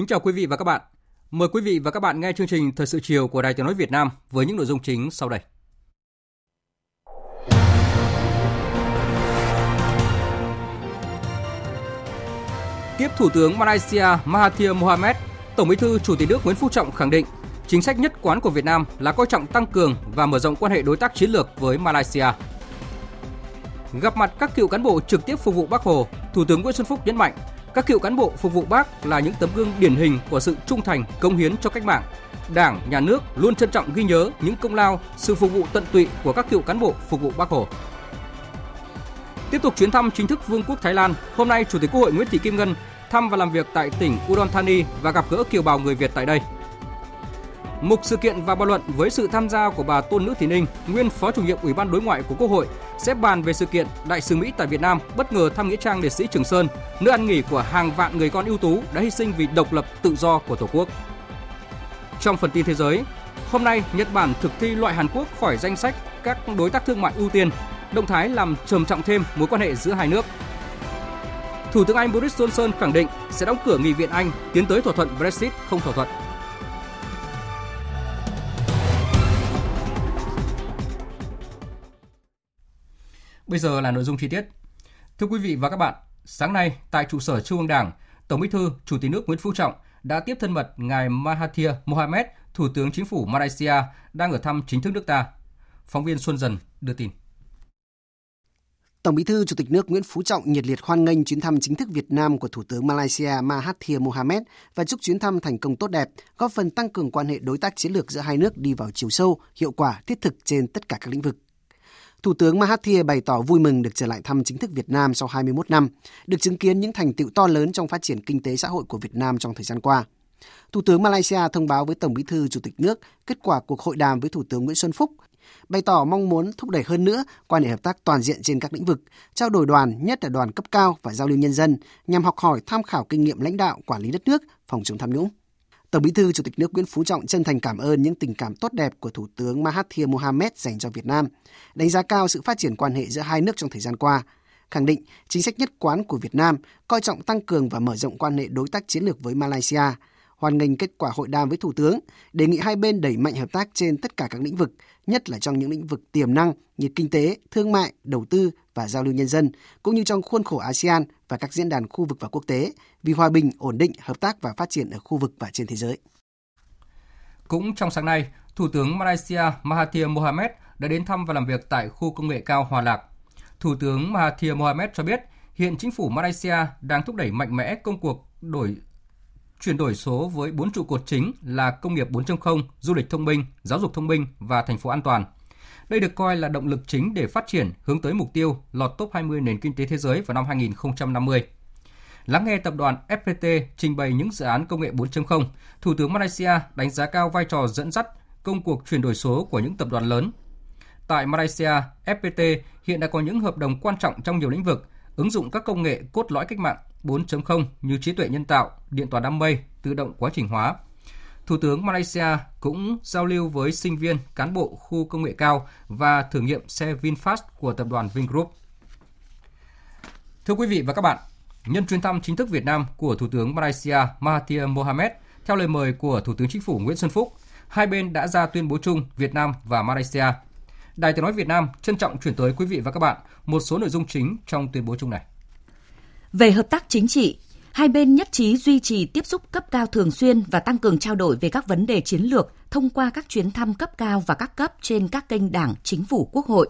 Kính chào quý vị và các bạn. Mời quý vị và các bạn nghe chương trình Thời sự chiều của Đài Tiếng nói Việt Nam với những nội dung chính sau đây. Tiếp Thủ tướng Malaysia Mahathir Mohamad, Tổng Bí thư Chủ tịch nước Nguyễn Phú Trọng khẳng định chính sách nhất quán của Việt Nam là coi trọng tăng cường và mở rộng quan hệ đối tác chiến lược với Malaysia. Gặp mặt các cựu cán bộ trực tiếp phục vụ Bác Hồ, Thủ tướng Nguyễn Xuân Phúc nhấn mạnh các cựu cán bộ phục vụ Bác là những tấm gương điển hình của sự trung thành, công hiến cho cách mạng. Đảng, Nhà nước luôn trân trọng ghi nhớ những công lao, sự phục vụ tận tụy của các cựu cán bộ phục vụ Bác Hồ. Tiếp tục chuyến thăm chính thức Vương quốc Thái Lan, hôm nay Chủ tịch Quốc hội Nguyễn Thị Kim Ngân thăm và làm việc tại tỉnh Udon Thani và gặp gỡ kiều bào người Việt tại đây. Mục sự kiện và bàn luận với sự tham gia của bà Tôn Nữ Thị Ninh, nguyên Phó chủ nhiệm Ủy ban Đối ngoại của Quốc hội, sẽ bàn về sự kiện Đại sứ Mỹ tại Việt Nam bất ngờ thăm nghĩa trang liệt sĩ Trường Sơn, nơi ăn nghỉ của hàng vạn người con ưu tú đã hy sinh vì độc lập tự do của Tổ quốc. Trong phần tin thế giới, hôm nay Nhật Bản thực thi loại Hàn Quốc khỏi danh sách các đối tác thương mại ưu tiên, động thái làm trầm trọng thêm mối quan hệ giữa hai nước. Thủ tướng Anh Boris Johnson khẳng định sẽ đóng cửa nghị viện Anh tiến tới thỏa thuận Brexit không thỏa thuận. Bây giờ là nội dung chi tiết. Thưa quý vị và các bạn, sáng nay tại trụ sở Trung ương Đảng, Tổng Bí thư, Chủ tịch nước Nguyễn Phú Trọng đã tiếp thân mật ngài Mahathir Mohamad, Thủ tướng Chính phủ Malaysia đang ở thăm chính thức nước ta. Phóng viên Xuân Dần đưa tin. Tổng Bí thư Chủ tịch nước Nguyễn Phú Trọng nhiệt liệt hoan nghênh chuyến thăm chính thức Việt Nam của Thủ tướng Malaysia Mahathir Mohamad và chúc chuyến thăm thành công tốt đẹp, góp phần tăng cường quan hệ đối tác chiến lược giữa hai nước đi vào chiều sâu, hiệu quả, thiết thực trên tất cả các lĩnh vực. Thủ tướng Mahathir bày tỏ vui mừng được trở lại thăm chính thức Việt Nam sau 21 năm, được chứng kiến những thành tựu to lớn trong phát triển kinh tế xã hội của Việt Nam trong thời gian qua. Thủ tướng Malaysia thông báo với Tổng Bí thư Chủ tịch nước kết quả cuộc hội đàm với Thủ tướng Nguyễn Xuân Phúc, bày tỏ mong muốn thúc đẩy hơn nữa quan hệ hợp tác toàn diện trên các lĩnh vực, trao đổi đoàn, nhất là đoàn cấp cao và giao lưu nhân dân nhằm học hỏi tham khảo kinh nghiệm lãnh đạo quản lý đất nước, phòng chống tham nhũng. Tổng Bí thư Chủ tịch nước Nguyễn Phú Trọng chân thành cảm ơn những tình cảm tốt đẹp của Thủ tướng Mahathir Mohamed dành cho Việt Nam, đánh giá cao sự phát triển quan hệ giữa hai nước trong thời gian qua, khẳng định chính sách nhất quán của Việt Nam coi trọng tăng cường và mở rộng quan hệ đối tác chiến lược với Malaysia, hoàn nghênh kết quả hội đàm với Thủ tướng, đề nghị hai bên đẩy mạnh hợp tác trên tất cả các lĩnh vực, nhất là trong những lĩnh vực tiềm năng như kinh tế, thương mại, đầu tư và giao lưu nhân dân, cũng như trong khuôn khổ ASEAN và các diễn đàn khu vực và quốc tế vì hòa bình, ổn định, hợp tác và phát triển ở khu vực và trên thế giới. Cũng trong sáng nay, Thủ tướng Malaysia Mahathir Mohamad đã đến thăm và làm việc tại khu công nghệ cao Hòa Lạc. Thủ tướng Mahathir Mohamad cho biết, hiện chính phủ Malaysia đang thúc đẩy mạnh mẽ công cuộc đổi chuyển đổi số với bốn trụ cột chính là công nghiệp 4.0, du lịch thông minh, giáo dục thông minh và thành phố an toàn. Đây được coi là động lực chính để phát triển hướng tới mục tiêu lọt top 20 nền kinh tế thế giới vào năm 2050. Lắng nghe tập đoàn FPT trình bày những dự án công nghệ 4.0, Thủ tướng Malaysia đánh giá cao vai trò dẫn dắt công cuộc chuyển đổi số của những tập đoàn lớn. Tại Malaysia, FPT hiện đã có những hợp đồng quan trọng trong nhiều lĩnh vực, ứng dụng các công nghệ cốt lõi cách mạng 4.0 như trí tuệ nhân tạo, điện toán đám mây, tự động quá trình hóa. Thủ tướng Malaysia cũng giao lưu với sinh viên, cán bộ khu công nghệ cao và thử nghiệm xe VinFast của tập đoàn Vingroup. Thưa quý vị và các bạn, nhân chuyến thăm chính thức Việt Nam của Thủ tướng Malaysia Mahathir Mohamed theo lời mời của Thủ tướng Chính phủ Nguyễn Xuân Phúc, hai bên đã ra tuyên bố chung Việt Nam và Malaysia. Đài Tiếng nói Việt Nam trân trọng chuyển tới quý vị và các bạn một số nội dung chính trong tuyên bố chung này. Về hợp tác chính trị, hai bên nhất trí duy trì tiếp xúc cấp cao thường xuyên và tăng cường trao đổi về các vấn đề chiến lược thông qua các chuyến thăm cấp cao và các cấp trên các kênh Đảng, Chính phủ, Quốc hội.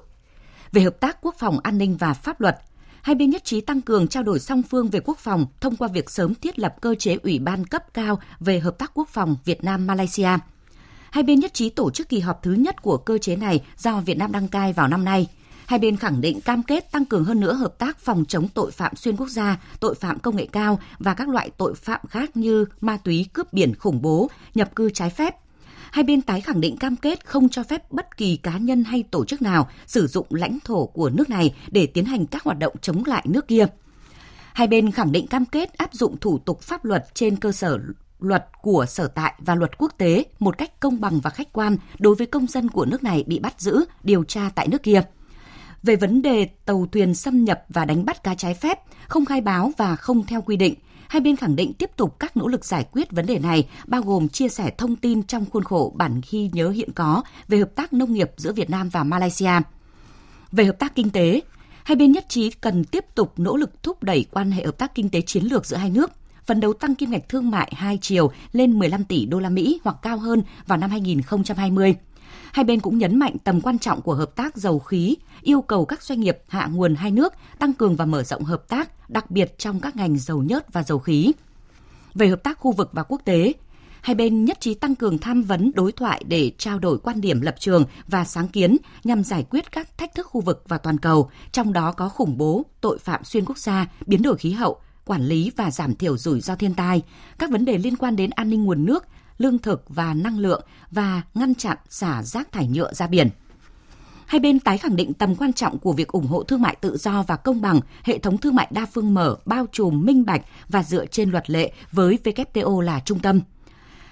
Về hợp tác quốc phòng an ninh và pháp luật, Hai bên nhất trí tăng cường trao đổi song phương về quốc phòng thông qua việc sớm thiết lập cơ chế ủy ban cấp cao về hợp tác quốc phòng Việt Nam Malaysia. Hai bên nhất trí tổ chức kỳ họp thứ nhất của cơ chế này do Việt Nam đăng cai vào năm nay. Hai bên khẳng định cam kết tăng cường hơn nữa hợp tác phòng chống tội phạm xuyên quốc gia, tội phạm công nghệ cao và các loại tội phạm khác như ma túy, cướp biển, khủng bố, nhập cư trái phép. Hai bên tái khẳng định cam kết không cho phép bất kỳ cá nhân hay tổ chức nào sử dụng lãnh thổ của nước này để tiến hành các hoạt động chống lại nước kia. Hai bên khẳng định cam kết áp dụng thủ tục pháp luật trên cơ sở luật của sở tại và luật quốc tế một cách công bằng và khách quan đối với công dân của nước này bị bắt giữ, điều tra tại nước kia. Về vấn đề tàu thuyền xâm nhập và đánh bắt cá trái phép, không khai báo và không theo quy định, hai bên khẳng định tiếp tục các nỗ lực giải quyết vấn đề này, bao gồm chia sẻ thông tin trong khuôn khổ bản ghi nhớ hiện có về hợp tác nông nghiệp giữa Việt Nam và Malaysia. Về hợp tác kinh tế, hai bên nhất trí cần tiếp tục nỗ lực thúc đẩy quan hệ hợp tác kinh tế chiến lược giữa hai nước, phấn đấu tăng kim ngạch thương mại hai chiều lên 15 tỷ đô la Mỹ hoặc cao hơn vào năm 2020. Hai bên cũng nhấn mạnh tầm quan trọng của hợp tác dầu khí, yêu cầu các doanh nghiệp hạ nguồn hai nước tăng cường và mở rộng hợp tác, đặc biệt trong các ngành dầu nhớt và dầu khí. Về hợp tác khu vực và quốc tế, hai bên nhất trí tăng cường tham vấn đối thoại để trao đổi quan điểm lập trường và sáng kiến nhằm giải quyết các thách thức khu vực và toàn cầu, trong đó có khủng bố, tội phạm xuyên quốc gia, biến đổi khí hậu, quản lý và giảm thiểu rủi ro thiên tai, các vấn đề liên quan đến an ninh nguồn nước, lương thực và năng lượng và ngăn chặn xả rác thải nhựa ra biển. Hai bên tái khẳng định tầm quan trọng của việc ủng hộ thương mại tự do và công bằng, hệ thống thương mại đa phương mở, bao trùm, minh bạch và dựa trên luật lệ với WTO là trung tâm.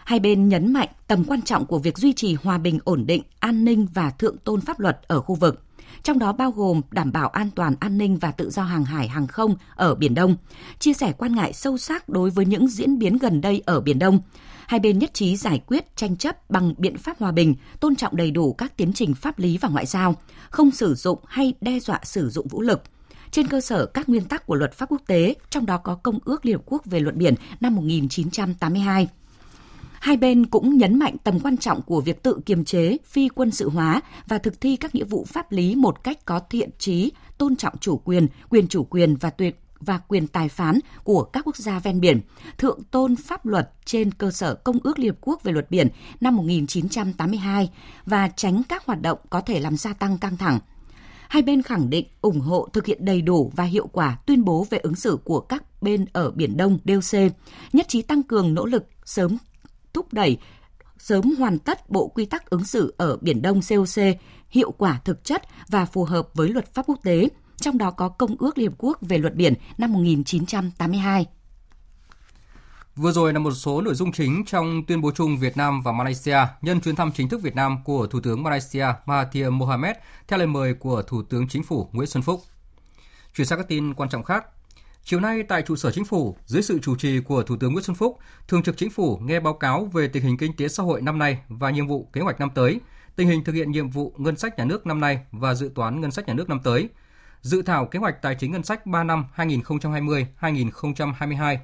Hai bên nhấn mạnh tầm quan trọng của việc duy trì hòa bình ổn định, an ninh và thượng tôn pháp luật ở khu vực trong đó bao gồm đảm bảo an toàn an ninh và tự do hàng hải hàng không ở Biển Đông, chia sẻ quan ngại sâu sắc đối với những diễn biến gần đây ở Biển Đông. Hai bên nhất trí giải quyết tranh chấp bằng biện pháp hòa bình, tôn trọng đầy đủ các tiến trình pháp lý và ngoại giao, không sử dụng hay đe dọa sử dụng vũ lực, trên cơ sở các nguyên tắc của luật pháp quốc tế, trong đó có Công ước Liên Hợp Quốc về luật biển năm 1982. Hai bên cũng nhấn mạnh tầm quan trọng của việc tự kiềm chế, phi quân sự hóa và thực thi các nghĩa vụ pháp lý một cách có thiện trí, tôn trọng chủ quyền, quyền chủ quyền và tuyệt và quyền tài phán của các quốc gia ven biển, thượng tôn pháp luật trên cơ sở Công ước Liên Hợp Quốc về luật biển năm 1982 và tránh các hoạt động có thể làm gia tăng căng thẳng. Hai bên khẳng định ủng hộ thực hiện đầy đủ và hiệu quả tuyên bố về ứng xử của các bên ở Biển Đông DOC, nhất trí tăng cường nỗ lực sớm thúc đẩy sớm hoàn tất bộ quy tắc ứng xử ở Biển Đông COC hiệu quả thực chất và phù hợp với luật pháp quốc tế, trong đó có Công ước Liên Hợp Quốc về luật biển năm 1982. Vừa rồi là một số nội dung chính trong tuyên bố chung Việt Nam và Malaysia nhân chuyến thăm chính thức Việt Nam của Thủ tướng Malaysia Mahathir Mohamad theo lời mời của Thủ tướng Chính phủ Nguyễn Xuân Phúc. Chuyển sang các tin quan trọng khác, Chiều nay tại trụ sở chính phủ, dưới sự chủ trì của Thủ tướng Nguyễn Xuân Phúc, Thường trực Chính phủ nghe báo cáo về tình hình kinh tế xã hội năm nay và nhiệm vụ kế hoạch năm tới, tình hình thực hiện nhiệm vụ ngân sách nhà nước năm nay và dự toán ngân sách nhà nước năm tới, dự thảo kế hoạch tài chính ngân sách 3 năm 2020-2022,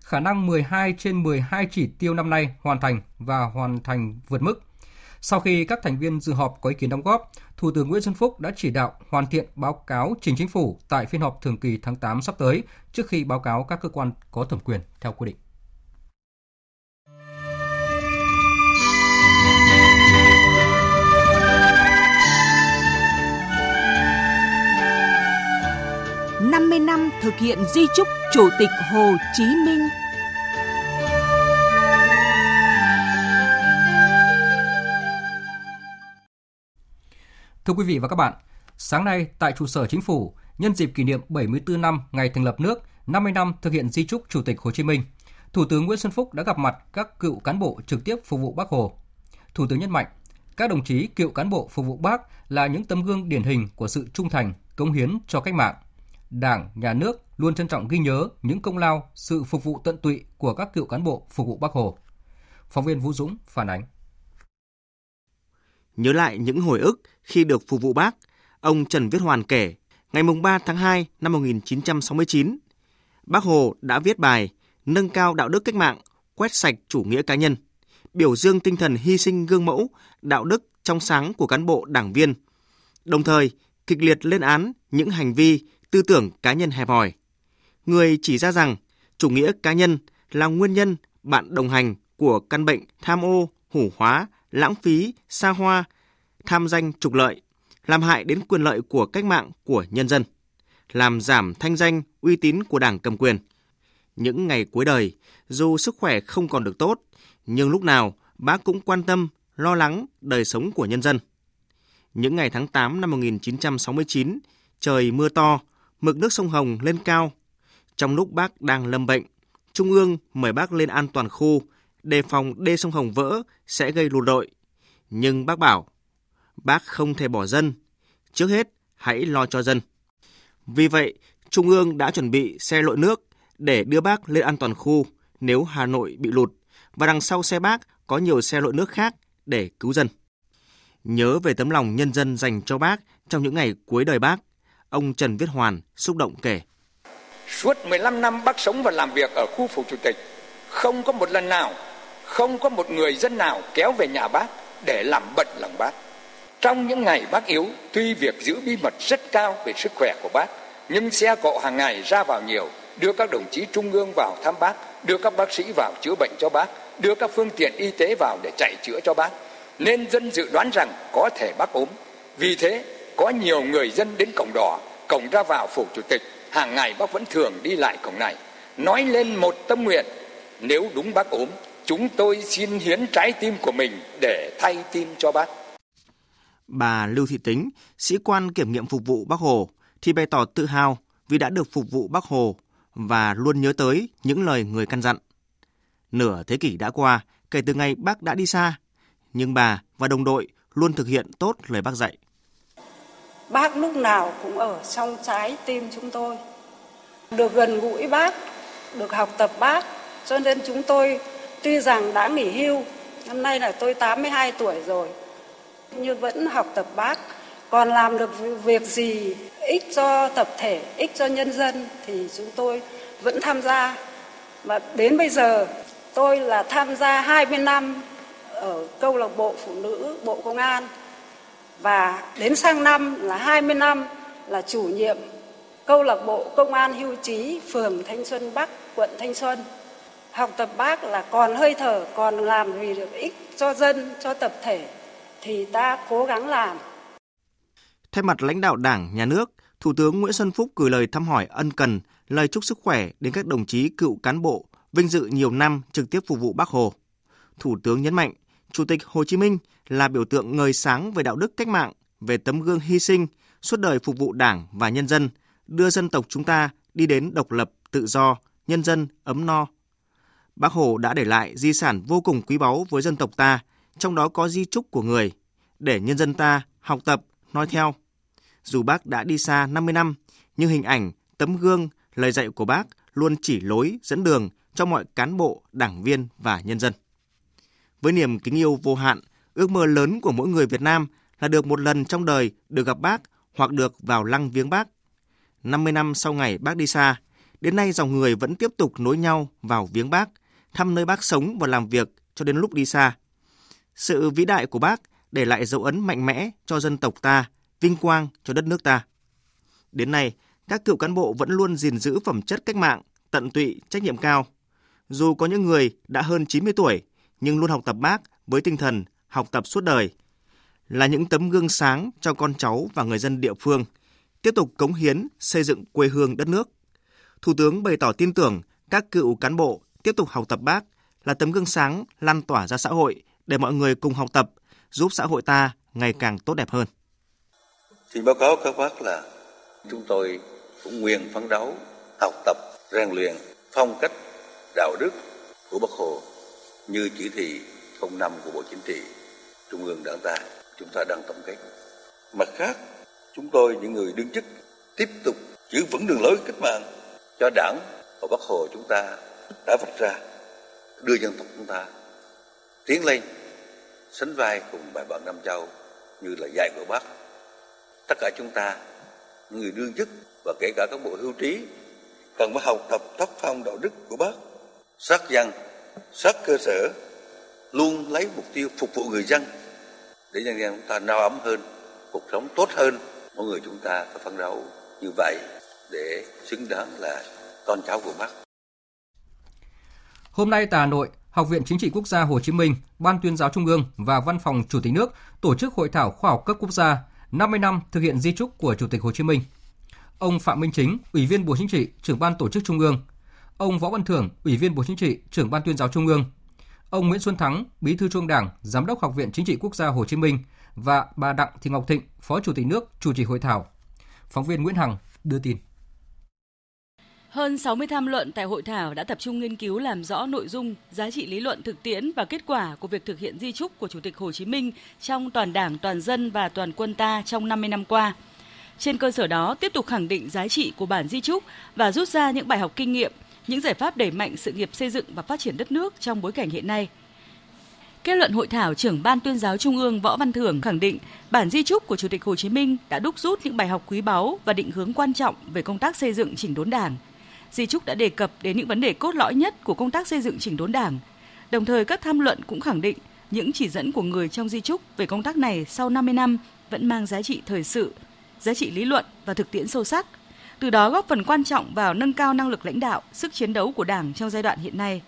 khả năng 12 trên 12 chỉ tiêu năm nay hoàn thành và hoàn thành vượt mức. Sau khi các thành viên dự họp có ý kiến đóng góp, Thủ tướng Nguyễn Xuân Phúc đã chỉ đạo hoàn thiện báo cáo trình chính phủ tại phiên họp thường kỳ tháng 8 sắp tới trước khi báo cáo các cơ quan có thẩm quyền theo quy định. năm mươi năm thực hiện di trúc Chủ tịch Hồ Chí Minh Thưa quý vị và các bạn, sáng nay tại trụ sở chính phủ, nhân dịp kỷ niệm 74 năm ngày thành lập nước, 50 năm thực hiện di trúc Chủ tịch Hồ Chí Minh, Thủ tướng Nguyễn Xuân Phúc đã gặp mặt các cựu cán bộ trực tiếp phục vụ Bác Hồ. Thủ tướng nhấn mạnh, các đồng chí cựu cán bộ phục vụ Bác là những tấm gương điển hình của sự trung thành, cống hiến cho cách mạng. Đảng, Nhà nước luôn trân trọng ghi nhớ những công lao, sự phục vụ tận tụy của các cựu cán bộ phục vụ Bác Hồ. Phóng viên Vũ Dũng phản ánh. Nhớ lại những hồi ức khi được phục vụ bác, ông Trần Viết Hoàn kể, ngày 3 tháng 2 năm 1969, bác Hồ đã viết bài Nâng cao đạo đức cách mạng, quét sạch chủ nghĩa cá nhân, biểu dương tinh thần hy sinh gương mẫu, đạo đức trong sáng của cán bộ đảng viên, đồng thời kịch liệt lên án những hành vi tư tưởng cá nhân hẹp hòi. Người chỉ ra rằng chủ nghĩa cá nhân là nguyên nhân bạn đồng hành của căn bệnh tham ô, hủ hóa, lãng phí, xa hoa, tham danh trục lợi, làm hại đến quyền lợi của cách mạng của nhân dân, làm giảm thanh danh, uy tín của đảng cầm quyền. Những ngày cuối đời, dù sức khỏe không còn được tốt, nhưng lúc nào bác cũng quan tâm, lo lắng đời sống của nhân dân. Những ngày tháng 8 năm 1969, trời mưa to, mực nước sông Hồng lên cao. Trong lúc bác đang lâm bệnh, Trung ương mời bác lên an toàn khu, đề phòng đê sông Hồng vỡ sẽ gây lụt đội. Nhưng bác bảo, bác không thể bỏ dân, trước hết hãy lo cho dân. Vì vậy, Trung ương đã chuẩn bị xe lội nước để đưa bác lên an toàn khu nếu Hà Nội bị lụt và đằng sau xe bác có nhiều xe lội nước khác để cứu dân. Nhớ về tấm lòng nhân dân dành cho bác trong những ngày cuối đời bác, ông Trần Viết Hoàn xúc động kể. Suốt 15 năm bác sống và làm việc ở khu phủ chủ tịch, không có một lần nào, không có một người dân nào kéo về nhà bác để làm bận lòng bác. Trong những ngày bác yếu, tuy việc giữ bí mật rất cao về sức khỏe của bác, nhưng xe cộ hàng ngày ra vào nhiều, đưa các đồng chí trung ương vào thăm bác, đưa các bác sĩ vào chữa bệnh cho bác, đưa các phương tiện y tế vào để chạy chữa cho bác. Nên dân dự đoán rằng có thể bác ốm. Vì thế, có nhiều người dân đến cổng đỏ, cổng ra vào phủ chủ tịch, hàng ngày bác vẫn thường đi lại cổng này. Nói lên một tâm nguyện, nếu đúng bác ốm, chúng tôi xin hiến trái tim của mình để thay tim cho bác. Bà Lưu Thị Tính, sĩ quan kiểm nghiệm phục vụ Bác Hồ, thì bày tỏ tự hào vì đã được phục vụ Bác Hồ và luôn nhớ tới những lời người căn dặn. Nửa thế kỷ đã qua kể từ ngày bác đã đi xa, nhưng bà và đồng đội luôn thực hiện tốt lời bác dạy. Bác lúc nào cũng ở trong trái tim chúng tôi. Được gần gũi bác, được học tập bác, cho nên chúng tôi tuy rằng đã nghỉ hưu, năm nay là tôi 82 tuổi rồi, nhưng vẫn học tập bác. Còn làm được việc gì ích cho tập thể, ích cho nhân dân thì chúng tôi vẫn tham gia. Và đến bây giờ tôi là tham gia 20 năm ở câu lạc bộ phụ nữ Bộ Công an và đến sang năm là 20 năm là chủ nhiệm câu lạc bộ công an hưu trí phường Thanh Xuân Bắc, quận Thanh Xuân. Học tập bác là còn hơi thở, còn làm vì được ích cho dân, cho tập thể thì ta cố gắng làm. Thay mặt lãnh đạo Đảng, Nhà nước, Thủ tướng Nguyễn Xuân Phúc gửi lời thăm hỏi ân cần, lời chúc sức khỏe đến các đồng chí cựu cán bộ vinh dự nhiều năm trực tiếp phục vụ Bác Hồ. Thủ tướng nhấn mạnh, Chủ tịch Hồ Chí Minh là biểu tượng ngời sáng về đạo đức cách mạng, về tấm gương hy sinh, suốt đời phục vụ Đảng và nhân dân, đưa dân tộc chúng ta đi đến độc lập, tự do, nhân dân ấm no. Bác Hồ đã để lại di sản vô cùng quý báu với dân tộc ta, trong đó có di trúc của người, để nhân dân ta học tập, nói theo. Dù bác đã đi xa 50 năm, nhưng hình ảnh, tấm gương, lời dạy của bác luôn chỉ lối, dẫn đường cho mọi cán bộ, đảng viên và nhân dân. Với niềm kính yêu vô hạn, ước mơ lớn của mỗi người Việt Nam là được một lần trong đời được gặp bác hoặc được vào lăng viếng bác. 50 năm sau ngày bác đi xa, đến nay dòng người vẫn tiếp tục nối nhau vào viếng bác, thăm nơi bác sống và làm việc cho đến lúc đi xa. Sự vĩ đại của bác để lại dấu ấn mạnh mẽ cho dân tộc ta, vinh quang cho đất nước ta. Đến nay, các cựu cán bộ vẫn luôn gìn giữ phẩm chất cách mạng, tận tụy, trách nhiệm cao. Dù có những người đã hơn 90 tuổi, nhưng luôn học tập bác với tinh thần học tập suốt đời. Là những tấm gương sáng cho con cháu và người dân địa phương, tiếp tục cống hiến xây dựng quê hương đất nước. Thủ tướng bày tỏ tin tưởng các cựu cán bộ tiếp tục học tập bác là tấm gương sáng lan tỏa ra xã hội để mọi người cùng học tập, giúp xã hội ta ngày càng tốt đẹp hơn. Xin báo cáo các bác là chúng tôi cũng nguyện phấn đấu học tập, rèn luyện phong cách đạo đức của Bác Hồ như chỉ thị 05 của Bộ Chính trị, Trung ương Đảng ta, chúng ta đang tổng kết. Mặt khác, chúng tôi những người đương chức tiếp tục giữ vững đường lối cách mạng cho Đảng và Bác Hồ chúng ta đã vạch ra, đưa dân tộc chúng ta tiến lên, sánh vai cùng bài bạn Nam Châu như là dạy của Bác. Tất cả chúng ta, những người đương chức và kể cả các bộ hưu trí cần phải học tập tác phong đạo đức của Bác, sát dân sát cơ sở luôn lấy mục tiêu phục vụ người dân để nhân dân chúng ta no ấm hơn cuộc sống tốt hơn mọi người chúng ta phải phấn đấu như vậy để xứng đáng là con cháu của bác. Hôm nay tại Hà Nội, Học viện Chính trị Quốc gia Hồ Chí Minh, Ban tuyên giáo Trung ương và Văn phòng Chủ tịch nước tổ chức hội thảo khoa học cấp quốc gia 50 năm thực hiện di trúc của Chủ tịch Hồ Chí Minh. Ông Phạm Minh Chính, Ủy viên Bộ Chính trị, trưởng ban tổ chức Trung ương, ông Võ Văn Thưởng, Ủy viên Bộ Chính trị, trưởng ban tuyên giáo Trung ương, ông Nguyễn Xuân Thắng, Bí thư Trung Đảng, Giám đốc Học viện Chính trị Quốc gia Hồ Chí Minh và bà Đặng Thị Ngọc Thịnh, Phó Chủ tịch nước chủ trì hội thảo. Phóng viên Nguyễn Hằng đưa tin. Hơn 60 tham luận tại hội thảo đã tập trung nghiên cứu làm rõ nội dung, giá trị lý luận thực tiễn và kết quả của việc thực hiện di trúc của Chủ tịch Hồ Chí Minh trong toàn Đảng, toàn dân và toàn quân ta trong 50 năm qua. Trên cơ sở đó, tiếp tục khẳng định giá trị của bản di trúc và rút ra những bài học kinh nghiệm, những giải pháp đẩy mạnh sự nghiệp xây dựng và phát triển đất nước trong bối cảnh hiện nay. Kết luận hội thảo, trưởng ban tuyên giáo Trung ương Võ Văn Thưởng khẳng định bản di trúc của Chủ tịch Hồ Chí Minh đã đúc rút những bài học quý báu và định hướng quan trọng về công tác xây dựng chỉnh đốn Đảng, di trúc đã đề cập đến những vấn đề cốt lõi nhất của công tác xây dựng chỉnh đốn Đảng. Đồng thời các tham luận cũng khẳng định những chỉ dẫn của người trong di trúc về công tác này sau 50 năm vẫn mang giá trị thời sự, giá trị lý luận và thực tiễn sâu sắc. Từ đó góp phần quan trọng vào nâng cao năng lực lãnh đạo, sức chiến đấu của Đảng trong giai đoạn hiện nay.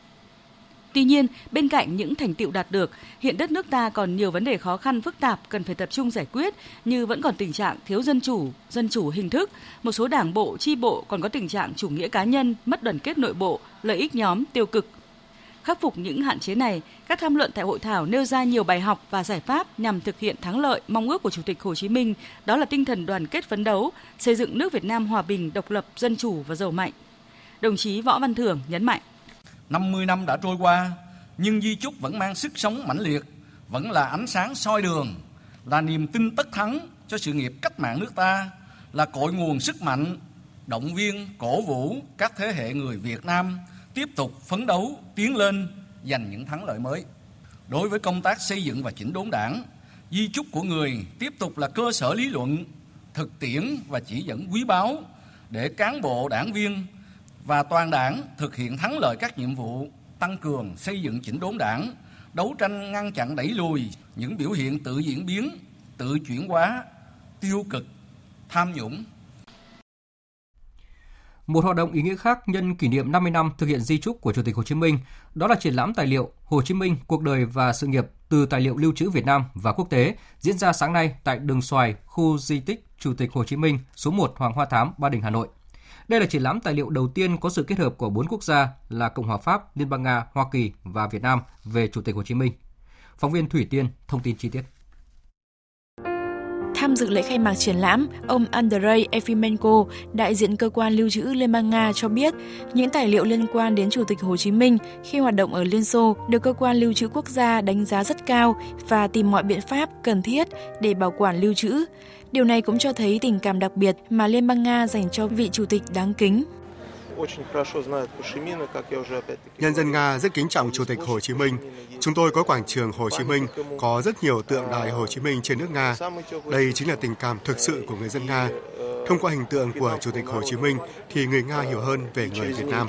Tuy nhiên, bên cạnh những thành tựu đạt được, hiện đất nước ta còn nhiều vấn đề khó khăn phức tạp cần phải tập trung giải quyết như vẫn còn tình trạng thiếu dân chủ, dân chủ hình thức, một số đảng bộ, chi bộ còn có tình trạng chủ nghĩa cá nhân, mất đoàn kết nội bộ, lợi ích nhóm tiêu cực. Khắc phục những hạn chế này, các tham luận tại hội thảo nêu ra nhiều bài học và giải pháp nhằm thực hiện thắng lợi mong ước của Chủ tịch Hồ Chí Minh, đó là tinh thần đoàn kết phấn đấu, xây dựng nước Việt Nam hòa bình, độc lập, dân chủ và giàu mạnh. Đồng chí Võ Văn Thưởng nhấn mạnh 50 năm đã trôi qua, nhưng di chúc vẫn mang sức sống mãnh liệt, vẫn là ánh sáng soi đường, là niềm tin tất thắng cho sự nghiệp cách mạng nước ta, là cội nguồn sức mạnh, động viên, cổ vũ các thế hệ người Việt Nam tiếp tục phấn đấu, tiến lên, giành những thắng lợi mới. Đối với công tác xây dựng và chỉnh đốn đảng, di chúc của người tiếp tục là cơ sở lý luận, thực tiễn và chỉ dẫn quý báu để cán bộ đảng viên và toàn đảng thực hiện thắng lợi các nhiệm vụ tăng cường xây dựng chỉnh đốn đảng, đấu tranh ngăn chặn đẩy lùi những biểu hiện tự diễn biến, tự chuyển hóa, tiêu cực, tham nhũng. Một hoạt động ý nghĩa khác nhân kỷ niệm 50 năm thực hiện di trúc của Chủ tịch Hồ Chí Minh, đó là triển lãm tài liệu Hồ Chí Minh, cuộc đời và sự nghiệp từ tài liệu lưu trữ Việt Nam và quốc tế diễn ra sáng nay tại đường Xoài, khu di tích Chủ tịch Hồ Chí Minh, số 1 Hoàng Hoa Thám, Ba Đình, Hà Nội. Đây là triển lãm tài liệu đầu tiên có sự kết hợp của bốn quốc gia là Cộng hòa Pháp, Liên bang Nga, Hoa Kỳ và Việt Nam về Chủ tịch Hồ Chí Minh. Phóng viên Thủy Tiên thông tin chi tiết. Tham dự lễ khai mạc triển lãm, ông Andrei Efimenko, đại diện cơ quan lưu trữ Liên bang Nga cho biết, những tài liệu liên quan đến Chủ tịch Hồ Chí Minh khi hoạt động ở Liên Xô được cơ quan lưu trữ quốc gia đánh giá rất cao và tìm mọi biện pháp cần thiết để bảo quản lưu trữ. Điều này cũng cho thấy tình cảm đặc biệt mà Liên bang Nga dành cho vị chủ tịch đáng kính. Nhân dân Nga rất kính trọng Chủ tịch Hồ Chí Minh. Chúng tôi có quảng trường Hồ Chí Minh, có rất nhiều tượng đài Hồ Chí Minh trên nước Nga. Đây chính là tình cảm thực sự của người dân Nga. Thông qua hình tượng của Chủ tịch Hồ Chí Minh thì người Nga hiểu hơn về người Việt Nam.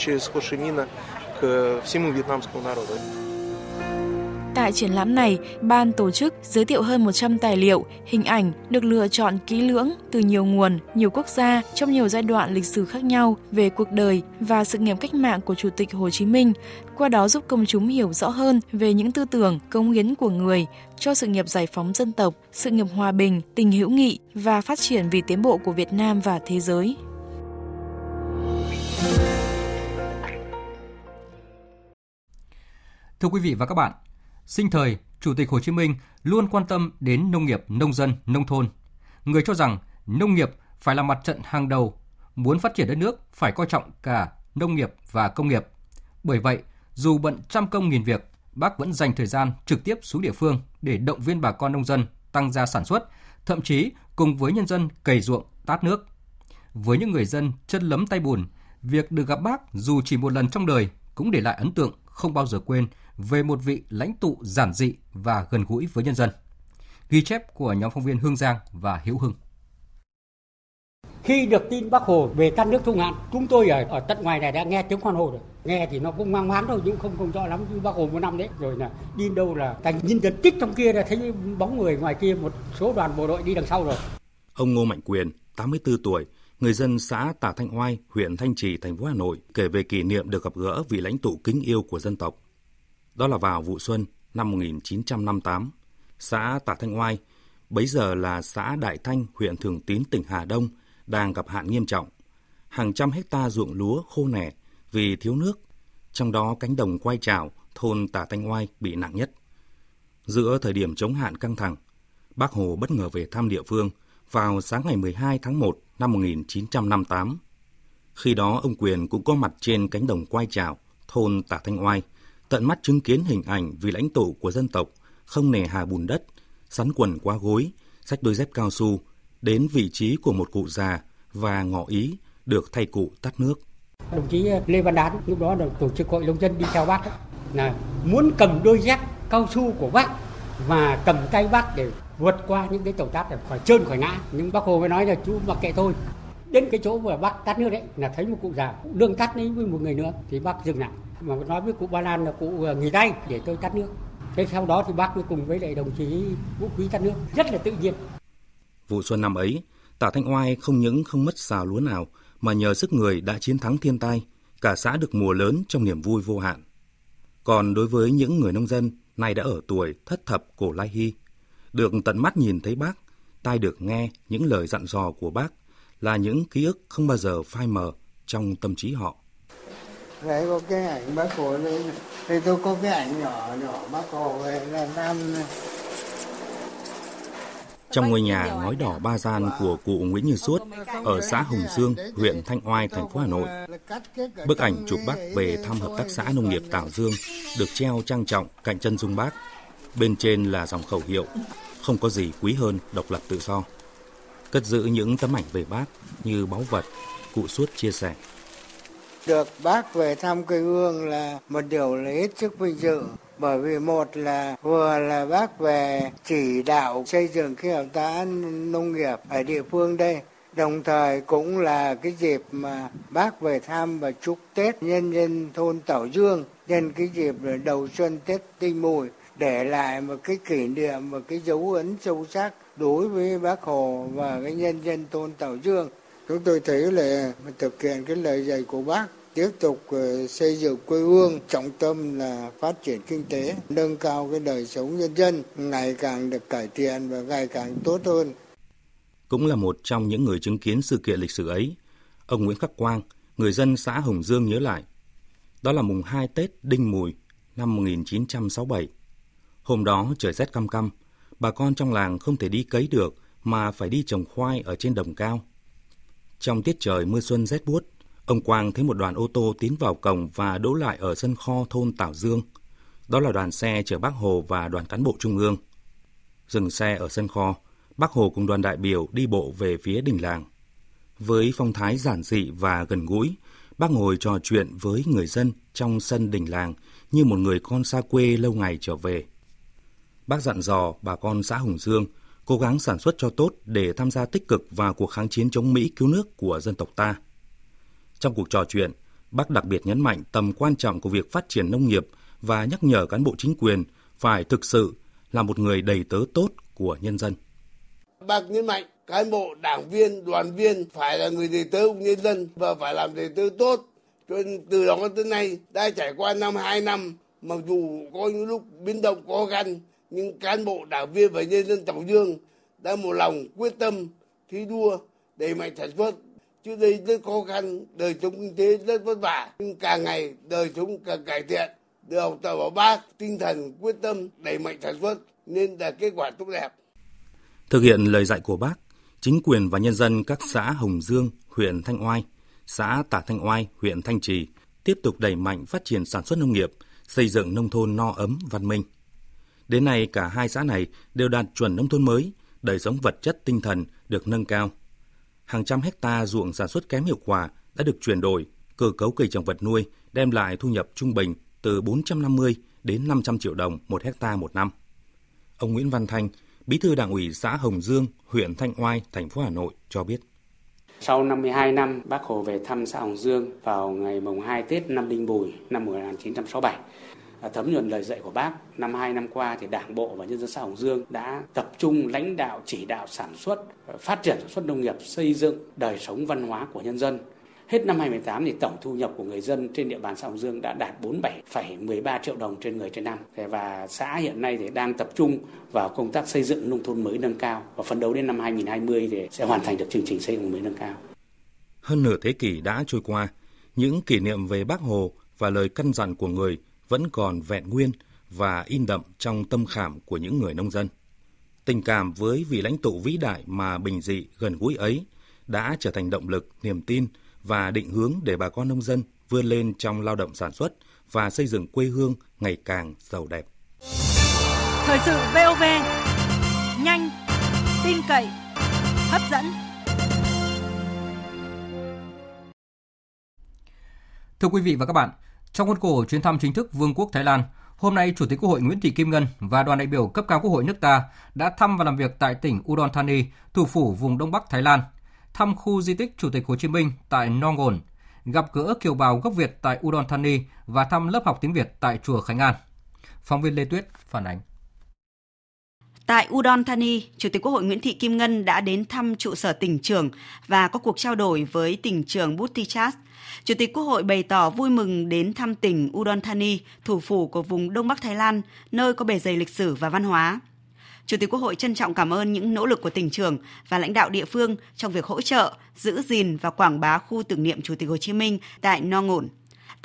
Tại triển lãm này, ban tổ chức giới thiệu hơn 100 tài liệu, hình ảnh được lựa chọn kỹ lưỡng từ nhiều nguồn, nhiều quốc gia trong nhiều giai đoạn lịch sử khác nhau về cuộc đời và sự nghiệp cách mạng của Chủ tịch Hồ Chí Minh, qua đó giúp công chúng hiểu rõ hơn về những tư tưởng, công hiến của người cho sự nghiệp giải phóng dân tộc, sự nghiệp hòa bình, tình hữu nghị và phát triển vì tiến bộ của Việt Nam và thế giới. Thưa quý vị và các bạn, Sinh thời, Chủ tịch Hồ Chí Minh luôn quan tâm đến nông nghiệp, nông dân, nông thôn. Người cho rằng nông nghiệp phải là mặt trận hàng đầu, muốn phát triển đất nước phải coi trọng cả nông nghiệp và công nghiệp. Bởi vậy, dù bận trăm công nghìn việc, bác vẫn dành thời gian trực tiếp xuống địa phương để động viên bà con nông dân tăng gia sản xuất, thậm chí cùng với nhân dân cày ruộng, tát nước. Với những người dân chân lấm tay bùn, việc được gặp bác dù chỉ một lần trong đời cũng để lại ấn tượng không bao giờ quên về một vị lãnh tụ giản dị và gần gũi với nhân dân. Ghi chép của nhóm phóng viên Hương Giang và Hiễu Hưng. Khi được tin Bác Hồ về tắt nước trung hạn, chúng tôi ở ở tận ngoài này đã nghe tiếng khoan hồ rồi. Nghe thì nó cũng mang máng thôi nhưng không không rõ lắm như Bác Hồ một năm đấy. Rồi là đi đâu là cảnh nhân dân tích trong kia là thấy bóng người ngoài kia một số đoàn bộ đội đi đằng sau rồi. Ông Ngô Mạnh Quyền, 84 tuổi, người dân xã Tả Thanh Oai, huyện Thanh Trì, thành phố Hà Nội kể về kỷ niệm được gặp gỡ vị lãnh tụ kính yêu của dân tộc. Đó là vào vụ xuân năm 1958, xã Tả Thanh Oai, bấy giờ là xã Đại Thanh, huyện Thường Tín, tỉnh Hà Đông, đang gặp hạn nghiêm trọng. Hàng trăm hecta ruộng lúa khô nẻ vì thiếu nước, trong đó cánh đồng quay trào, thôn Tả Thanh Oai bị nặng nhất. Giữa thời điểm chống hạn căng thẳng, Bác Hồ bất ngờ về thăm địa phương vào sáng ngày 12 tháng 1 năm 1958. Khi đó ông Quyền cũng có mặt trên cánh đồng quay trào, thôn Tả Thanh Oai, tận mắt chứng kiến hình ảnh vì lãnh tụ của dân tộc, không nề hà bùn đất, sắn quần qua gối, sách đôi dép cao su, đến vị trí của một cụ già và ngỏ ý được thay cụ tắt nước. Đồng chí eh, Lê Văn Đán lúc đó là tổ chức hội nông dân đi theo bác là muốn cầm đôi dép cao su của bác và cầm tay bác để vượt qua những cái tàu tát để khỏi trơn khỏi ngã. Nhưng bác hồ mới nói là chú mặc kệ thôi đến cái chỗ mà bác tắt nước đấy là thấy một cụ già cũng đương tắt đấy với một người nữa thì bác dừng lại mà nói với cụ ba lan là cụ ờ, nghỉ tay để tôi tắt nước. Thế sau đó thì bác mới cùng với lại đồng chí vũ quý tắt nước. Rất là tự nhiên. Vụ xuân năm ấy tả thanh oai không những không mất xào lúa nào mà nhờ sức người đã chiến thắng thiên tai cả xã được mùa lớn trong niềm vui vô hạn. Còn đối với những người nông dân nay đã ở tuổi thất thập cổ lai hy được tận mắt nhìn thấy bác, tai được nghe những lời dặn dò của bác là những ký ức không bao giờ phai mờ trong tâm trí họ. Đấy có cái ảnh bác Hồ đây, đây tôi có cái ảnh nhỏ nhỏ bác Hồ về là năm trong ngôi nhà ngói đỏ ba gian của cụ Nguyễn Như Suốt ở xã Hồng Dương, huyện Thanh Oai, thành phố Hà Nội. Bức ảnh chụp bác về thăm hợp tác xã nông nghiệp Tảo Dương được treo trang trọng cạnh chân dung bác. Bên trên là dòng khẩu hiệu không có gì quý hơn độc lập tự do. Cất giữ những tấm ảnh về bác như báu vật, cụ suốt chia sẻ. Được bác về thăm quê hương là một điều là hết sức vinh dự, bởi vì một là vừa là bác về chỉ đạo xây dựng cái hợp tác nông nghiệp ở địa phương đây, đồng thời cũng là cái dịp mà bác về thăm và chúc Tết nhân dân thôn Tảo Dương nhân cái dịp đầu xuân Tết Tinh Mùi, để lại một cái kỷ niệm và cái dấu ấn sâu sắc đối với bác Hồ và cái nhân dân thôn Tảo Dương. Chúng tôi thấy là thực hiện cái lời dạy của bác tiếp tục ờ, xây dựng quê hương trọng tâm là phát triển kinh tế nâng cao cái đời sống nhân dân ngày càng được cải thiện và ngày càng tốt hơn. Cũng là một trong những người chứng kiến sự kiện lịch sử ấy ông Nguyễn Khắc Quang người dân xã Hồng Dương nhớ lại. Đó là mùng 2 Tết Đinh Mùi năm 1967 Hôm đó trời rét căm căm, bà con trong làng không thể đi cấy được mà phải đi trồng khoai ở trên đồng cao. Trong tiết trời mưa xuân rét buốt, ông Quang thấy một đoàn ô tô tiến vào cổng và đỗ lại ở sân kho thôn Tảo Dương. Đó là đoàn xe chở bác Hồ và đoàn cán bộ trung ương. Dừng xe ở sân kho, bác Hồ cùng đoàn đại biểu đi bộ về phía đình làng. Với phong thái giản dị và gần gũi, bác ngồi trò chuyện với người dân trong sân đình làng như một người con xa quê lâu ngày trở về. Bác dặn dò bà con xã Hùng Dương cố gắng sản xuất cho tốt để tham gia tích cực vào cuộc kháng chiến chống Mỹ cứu nước của dân tộc ta. Trong cuộc trò chuyện, bác đặc biệt nhấn mạnh tầm quan trọng của việc phát triển nông nghiệp và nhắc nhở cán bộ chính quyền phải thực sự là một người đầy tớ tốt của nhân dân. Bác nhấn mạnh cán bộ, đảng viên, đoàn viên phải là người đầy tớ của nhân dân và phải làm đầy tớ tốt. Cho nên từ đó tới nay đã trải qua năm hai năm, mặc dù có những lúc biến động khó khăn nhưng cán bộ đảng viên và nhân dân Trọng Dương đã một lòng quyết tâm thi đua đẩy mạnh sản xuất chứ đây rất khó khăn đời sống kinh tế rất vất vả. Nhưng càng ngày đời sống càng cải thiện được học tập ở bác tinh thần quyết tâm đẩy mạnh sản xuất nên đạt kết quả tốt đẹp. Thực hiện lời dạy của bác chính quyền và nhân dân các xã Hồng Dương huyện Thanh Oai xã Tả Thanh Oai huyện Thanh Trì tiếp tục đẩy mạnh phát triển sản xuất nông nghiệp xây dựng nông thôn no ấm văn minh. Đến nay, cả hai xã này đều đạt chuẩn nông thôn mới, đời sống vật chất tinh thần được nâng cao. Hàng trăm hecta ruộng sản xuất kém hiệu quả đã được chuyển đổi, cơ cấu cây trồng vật nuôi đem lại thu nhập trung bình từ 450 đến 500 triệu đồng một hecta một năm. Ông Nguyễn Văn Thanh, Bí thư Đảng ủy xã Hồng Dương, huyện Thanh Oai, thành phố Hà Nội cho biết. Sau 52 năm, Bác Hồ về thăm xã Hồng Dương vào ngày mùng 2 Tết năm Đinh Bùi năm 1967 À, thấm nhuần lời dạy của bác. Năm hai năm qua thì Đảng bộ và nhân dân xã Hồng Dương đã tập trung lãnh đạo chỉ đạo sản xuất, ờ, phát triển sản xuất nông nghiệp, xây dựng đời sống văn hóa của nhân dân. Hết năm 2018 thì tổng thu nhập của người dân trên địa bàn xã Hồng Dương đã đạt 47,13 triệu đồng trên người trên năm. Và xã hiện nay thì đang tập trung vào công tác xây dựng nông thôn mới nâng cao và phấn đấu đến năm 2020 thì sẽ hoàn thành được chương trình xây dựng mới nâng cao. Hơn nửa thế kỷ đã trôi qua, những kỷ niệm về Bác Hồ và lời căn dặn của người vẫn còn vẹn nguyên và in đậm trong tâm khảm của những người nông dân. Tình cảm với vị lãnh tụ vĩ đại mà bình dị gần gũi ấy đã trở thành động lực, niềm tin và định hướng để bà con nông dân vươn lên trong lao động sản xuất và xây dựng quê hương ngày càng giàu đẹp. Thời sự VOV nhanh, tin cậy, hấp dẫn. Thưa quý vị và các bạn, trong khuôn khổ chuyến thăm chính thức Vương quốc Thái Lan, hôm nay Chủ tịch Quốc hội Nguyễn Thị Kim Ngân và đoàn đại biểu cấp cao Quốc hội nước ta đã thăm và làm việc tại tỉnh Udon Thani, thủ phủ vùng Đông Bắc Thái Lan, thăm khu di tích Chủ tịch Hồ Chí Minh tại Nongon, gặp gỡ kiều bào gốc Việt tại Udon Thani và thăm lớp học tiếng Việt tại chùa Khánh An. Phóng viên Lê Tuyết phản ánh. Tại Udon Thani, Chủ tịch Quốc hội Nguyễn Thị Kim Ngân đã đến thăm trụ sở tỉnh trưởng và có cuộc trao đổi với tỉnh trưởng Buttigieg. Chủ tịch Quốc hội bày tỏ vui mừng đến thăm tỉnh Udon Thani, thủ phủ của vùng Đông Bắc Thái Lan, nơi có bề dày lịch sử và văn hóa. Chủ tịch Quốc hội trân trọng cảm ơn những nỗ lực của tỉnh trưởng và lãnh đạo địa phương trong việc hỗ trợ, giữ gìn và quảng bá khu tưởng niệm Chủ tịch Hồ Chí Minh tại Nong Ngổn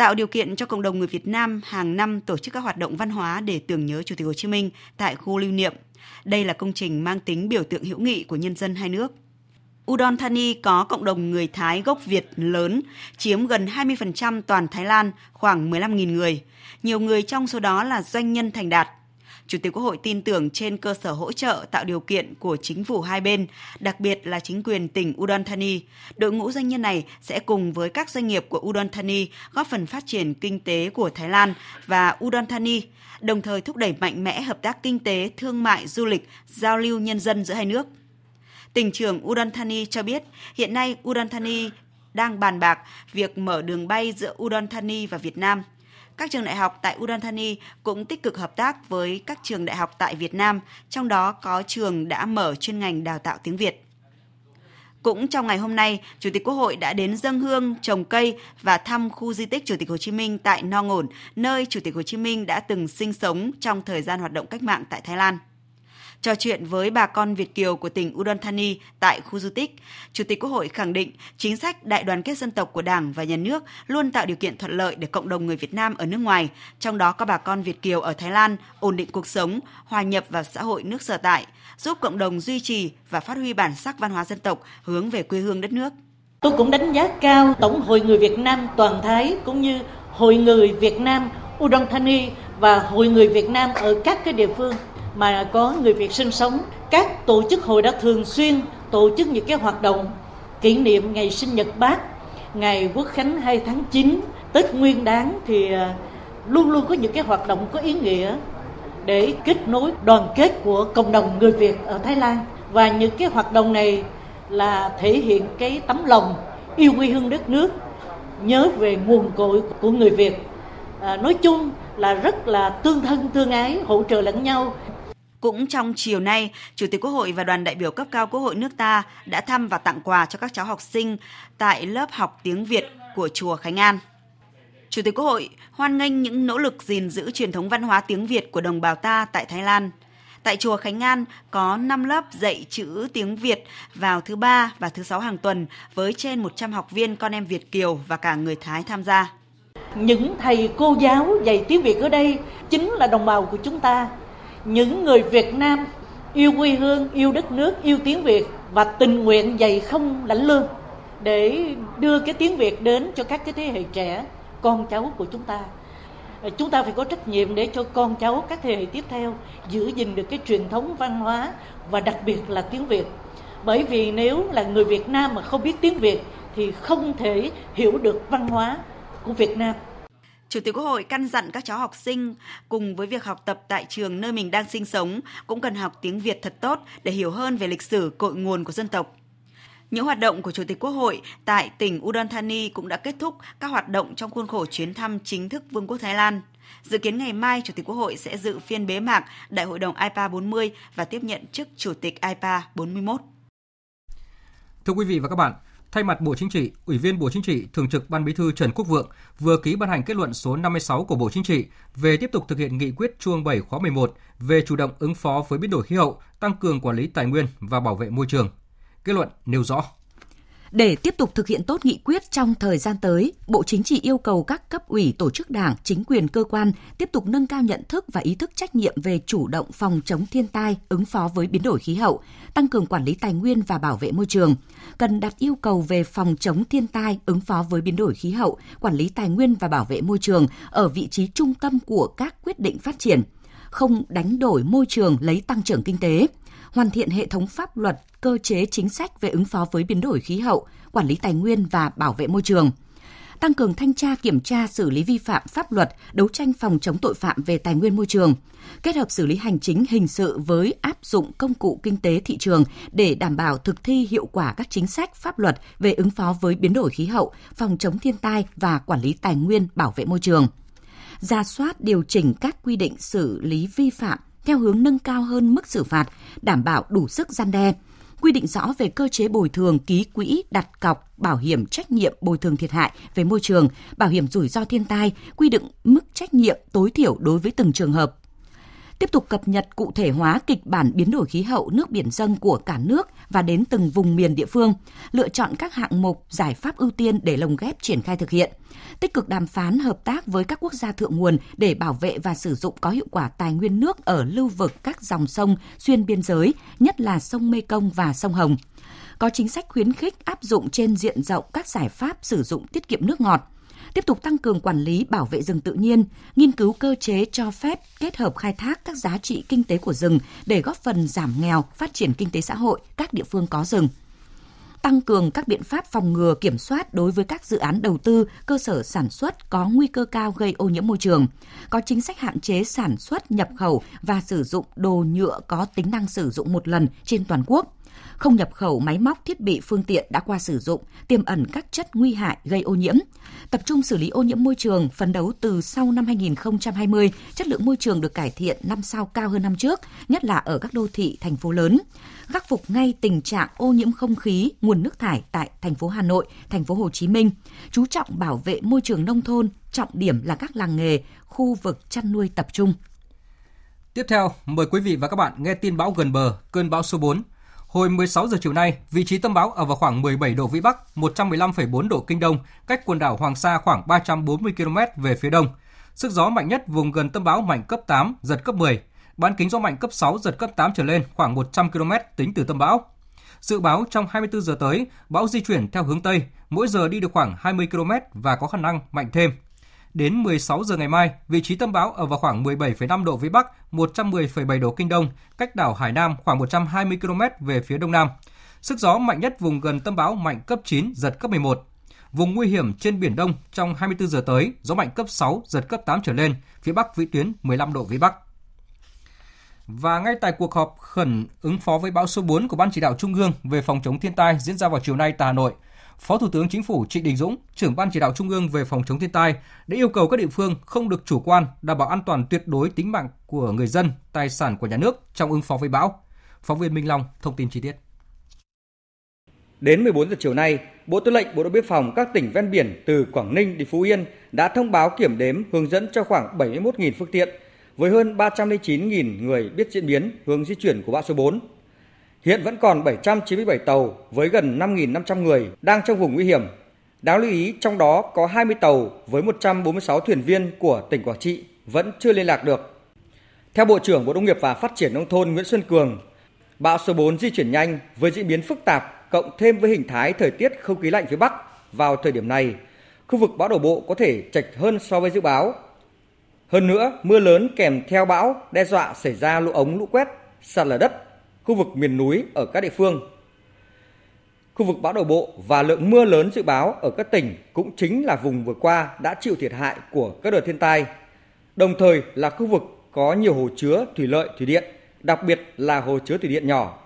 tạo điều kiện cho cộng đồng người Việt Nam hàng năm tổ chức các hoạt động văn hóa để tưởng nhớ Chủ tịch Hồ Chí Minh tại khu lưu niệm. Đây là công trình mang tính biểu tượng hữu nghị của nhân dân hai nước. Udon Thani có cộng đồng người Thái gốc Việt lớn, chiếm gần 20% toàn Thái Lan, khoảng 15.000 người. Nhiều người trong số đó là doanh nhân thành đạt. Chủ tịch Quốc hội tin tưởng trên cơ sở hỗ trợ tạo điều kiện của chính phủ hai bên, đặc biệt là chính quyền tỉnh Udon Thani, đội ngũ doanh nhân này sẽ cùng với các doanh nghiệp của Udon Thani góp phần phát triển kinh tế của Thái Lan và Udon Thani, đồng thời thúc đẩy mạnh mẽ hợp tác kinh tế, thương mại, du lịch, giao lưu nhân dân giữa hai nước. Tỉnh trưởng Udon Thani cho biết, hiện nay Udon Thani đang bàn bạc việc mở đường bay giữa Udon Thani và Việt Nam. Các trường đại học tại Udon Thani cũng tích cực hợp tác với các trường đại học tại Việt Nam, trong đó có trường đã mở chuyên ngành đào tạo tiếng Việt. Cũng trong ngày hôm nay, Chủ tịch Quốc hội đã đến dân hương, trồng cây và thăm khu di tích Chủ tịch Hồ Chí Minh tại Nong Ổn, nơi Chủ tịch Hồ Chí Minh đã từng sinh sống trong thời gian hoạt động cách mạng tại Thái Lan. Trò chuyện với bà con Việt Kiều của tỉnh Udon Thani tại khu du tích, Chủ tịch Quốc hội khẳng định chính sách đại đoàn kết dân tộc của Đảng và Nhà nước luôn tạo điều kiện thuận lợi để cộng đồng người Việt Nam ở nước ngoài, trong đó có bà con Việt Kiều ở Thái Lan ổn định cuộc sống, hòa nhập vào xã hội nước sở tại, giúp cộng đồng duy trì và phát huy bản sắc văn hóa dân tộc hướng về quê hương đất nước. Tôi cũng đánh giá cao Tổng hội người Việt Nam toàn Thái cũng như Hội người Việt Nam Udon Thani và Hội người Việt Nam ở các cái địa phương mà có người Việt sinh sống. Các tổ chức hội đã thường xuyên tổ chức những cái hoạt động kỷ niệm ngày sinh nhật Bác, ngày Quốc khánh 2 tháng 9, Tết Nguyên đán thì à, luôn luôn có những cái hoạt động có ý nghĩa để kết nối đoàn kết của cộng đồng người Việt ở Thái Lan và những cái hoạt động này là thể hiện cái tấm lòng yêu quê hương đất nước nhớ về nguồn cội của người Việt à, nói chung là rất là tương thân tương ái hỗ trợ lẫn nhau cũng trong chiều nay, Chủ tịch Quốc hội và đoàn đại biểu cấp cao Quốc hội nước ta đã thăm và tặng quà cho các cháu học sinh tại lớp học tiếng Việt của chùa Khánh An. Chủ tịch Quốc hội hoan nghênh những nỗ lực gìn giữ truyền thống văn hóa tiếng Việt của đồng bào ta tại Thái Lan. Tại chùa Khánh An có 5 lớp dạy chữ tiếng Việt vào thứ ba và thứ sáu hàng tuần với trên 100 học viên con em Việt Kiều và cả người Thái tham gia. Những thầy cô giáo dạy tiếng Việt ở đây chính là đồng bào của chúng ta những người Việt Nam yêu quê hương, yêu đất nước, yêu tiếng Việt và tình nguyện dạy không lãnh lương để đưa cái tiếng Việt đến cho các cái thế hệ trẻ, con cháu của chúng ta. Chúng ta phải có trách nhiệm để cho con cháu các thế hệ tiếp theo giữ gìn được cái truyền thống văn hóa và đặc biệt là tiếng Việt. Bởi vì nếu là người Việt Nam mà không biết tiếng Việt thì không thể hiểu được văn hóa của Việt Nam. Chủ tịch Quốc hội căn dặn các cháu học sinh cùng với việc học tập tại trường nơi mình đang sinh sống cũng cần học tiếng Việt thật tốt để hiểu hơn về lịch sử cội nguồn của dân tộc. Những hoạt động của Chủ tịch Quốc hội tại tỉnh Udon Thani cũng đã kết thúc các hoạt động trong khuôn khổ chuyến thăm chính thức Vương quốc Thái Lan. Dự kiến ngày mai, Chủ tịch Quốc hội sẽ dự phiên bế mạc Đại hội đồng IPA 40 và tiếp nhận chức Chủ tịch IPA 41. Thưa quý vị và các bạn, thay mặt Bộ Chính trị, Ủy viên Bộ Chính trị, Thường trực Ban Bí thư Trần Quốc Vượng vừa ký ban hành kết luận số 56 của Bộ Chính trị về tiếp tục thực hiện nghị quyết chuông 7 khóa 11 về chủ động ứng phó với biến đổi khí hậu, tăng cường quản lý tài nguyên và bảo vệ môi trường. Kết luận nêu rõ để tiếp tục thực hiện tốt nghị quyết trong thời gian tới, Bộ Chính trị yêu cầu các cấp ủy tổ chức đảng, chính quyền cơ quan tiếp tục nâng cao nhận thức và ý thức trách nhiệm về chủ động phòng chống thiên tai, ứng phó với biến đổi khí hậu, tăng cường quản lý tài nguyên và bảo vệ môi trường. Cần đặt yêu cầu về phòng chống thiên tai, ứng phó với biến đổi khí hậu, quản lý tài nguyên và bảo vệ môi trường ở vị trí trung tâm của các quyết định phát triển không đánh đổi môi trường lấy tăng trưởng kinh tế, hoàn thiện hệ thống pháp luật, cơ chế chính sách về ứng phó với biến đổi khí hậu, quản lý tài nguyên và bảo vệ môi trường. Tăng cường thanh tra kiểm tra xử lý vi phạm pháp luật, đấu tranh phòng chống tội phạm về tài nguyên môi trường, kết hợp xử lý hành chính hình sự với áp dụng công cụ kinh tế thị trường để đảm bảo thực thi hiệu quả các chính sách pháp luật về ứng phó với biến đổi khí hậu, phòng chống thiên tai và quản lý tài nguyên bảo vệ môi trường. Ra soát điều chỉnh các quy định xử lý vi phạm theo hướng nâng cao hơn mức xử phạt, đảm bảo đủ sức gian đe, quy định rõ về cơ chế bồi thường ký quỹ đặt cọc bảo hiểm trách nhiệm bồi thường thiệt hại về môi trường, bảo hiểm rủi ro thiên tai, quy định mức trách nhiệm tối thiểu đối với từng trường hợp. Tiếp tục cập nhật cụ thể hóa kịch bản biến đổi khí hậu nước biển dân của cả nước và đến từng vùng miền địa phương, lựa chọn các hạng mục giải pháp ưu tiên để lồng ghép triển khai thực hiện tích cực đàm phán hợp tác với các quốc gia thượng nguồn để bảo vệ và sử dụng có hiệu quả tài nguyên nước ở lưu vực các dòng sông xuyên biên giới, nhất là sông Mê Công và sông Hồng. Có chính sách khuyến khích áp dụng trên diện rộng các giải pháp sử dụng tiết kiệm nước ngọt, tiếp tục tăng cường quản lý bảo vệ rừng tự nhiên, nghiên cứu cơ chế cho phép kết hợp khai thác các giá trị kinh tế của rừng để góp phần giảm nghèo, phát triển kinh tế xã hội các địa phương có rừng. Tăng cường các biện pháp phòng ngừa kiểm soát đối với các dự án đầu tư, cơ sở sản xuất có nguy cơ cao gây ô nhiễm môi trường, có chính sách hạn chế sản xuất, nhập khẩu và sử dụng đồ nhựa có tính năng sử dụng một lần trên toàn quốc không nhập khẩu máy móc thiết bị phương tiện đã qua sử dụng, tiềm ẩn các chất nguy hại gây ô nhiễm. Tập trung xử lý ô nhiễm môi trường, phấn đấu từ sau năm 2020, chất lượng môi trường được cải thiện năm sau cao hơn năm trước, nhất là ở các đô thị, thành phố lớn. Khắc phục ngay tình trạng ô nhiễm không khí, nguồn nước thải tại thành phố Hà Nội, thành phố Hồ Chí Minh. Chú trọng bảo vệ môi trường nông thôn, trọng điểm là các làng nghề, khu vực chăn nuôi tập trung. Tiếp theo, mời quý vị và các bạn nghe tin bão gần bờ, cơn bão số 4 Hồi 16 giờ chiều nay, vị trí tâm bão ở vào khoảng 17 độ vĩ Bắc, 115,4 độ kinh đông, cách quần đảo Hoàng Sa khoảng 340 km về phía đông. Sức gió mạnh nhất vùng gần tâm bão mạnh cấp 8, giật cấp 10. Bán kính gió mạnh cấp 6, giật cấp 8 trở lên, khoảng 100 km tính từ tâm bão. Dự báo trong 24 giờ tới, bão di chuyển theo hướng Tây, mỗi giờ đi được khoảng 20 km và có khả năng mạnh thêm. Đến 16 giờ ngày mai, vị trí tâm bão ở vào khoảng 17,5 độ vĩ Bắc, 110,7 độ kinh đông, cách đảo Hải Nam khoảng 120 km về phía đông nam. Sức gió mạnh nhất vùng gần tâm bão mạnh cấp 9, giật cấp 11. Vùng nguy hiểm trên Biển Đông trong 24 giờ tới, gió mạnh cấp 6, giật cấp 8 trở lên, phía Bắc vĩ tuyến 15 độ vĩ Bắc. Và ngay tại cuộc họp khẩn ứng phó với bão số 4 của Ban chỉ đạo Trung ương về phòng chống thiên tai diễn ra vào chiều nay tại Hà Nội, Phó Thủ tướng Chính phủ Trịnh Đình Dũng, trưởng ban chỉ đạo Trung ương về phòng chống thiên tai, đã yêu cầu các địa phương không được chủ quan, đảm bảo an toàn tuyệt đối tính mạng của người dân, tài sản của nhà nước trong ứng phó với bão. Phóng viên Minh Long thông tin chi tiết. Đến 14 giờ chiều nay, Bộ Tư lệnh Bộ đội Biên phòng các tỉnh ven biển từ Quảng Ninh đến Phú Yên đã thông báo kiểm đếm hướng dẫn cho khoảng 71.000 phương tiện với hơn 309.000 người biết diễn biến hướng di chuyển của bão số 4 Hiện vẫn còn 797 tàu với gần 5.500 người đang trong vùng nguy hiểm. Đáng lưu ý trong đó có 20 tàu với 146 thuyền viên của tỉnh Quảng Trị vẫn chưa liên lạc được. Theo Bộ trưởng Bộ Nông nghiệp và Phát triển Nông thôn Nguyễn Xuân Cường, bão số 4 di chuyển nhanh với diễn biến phức tạp cộng thêm với hình thái thời tiết không khí lạnh phía Bắc vào thời điểm này, khu vực bão đổ bộ có thể chạch hơn so với dự báo. Hơn nữa, mưa lớn kèm theo bão đe dọa xảy ra lũ ống lũ quét, sạt lở đất khu vực miền núi ở các địa phương. Khu vực bão đổ bộ và lượng mưa lớn dự báo ở các tỉnh cũng chính là vùng vừa qua đã chịu thiệt hại của các đợt thiên tai, đồng thời là khu vực có nhiều hồ chứa thủy lợi, thủy điện, đặc biệt là hồ chứa thủy điện nhỏ.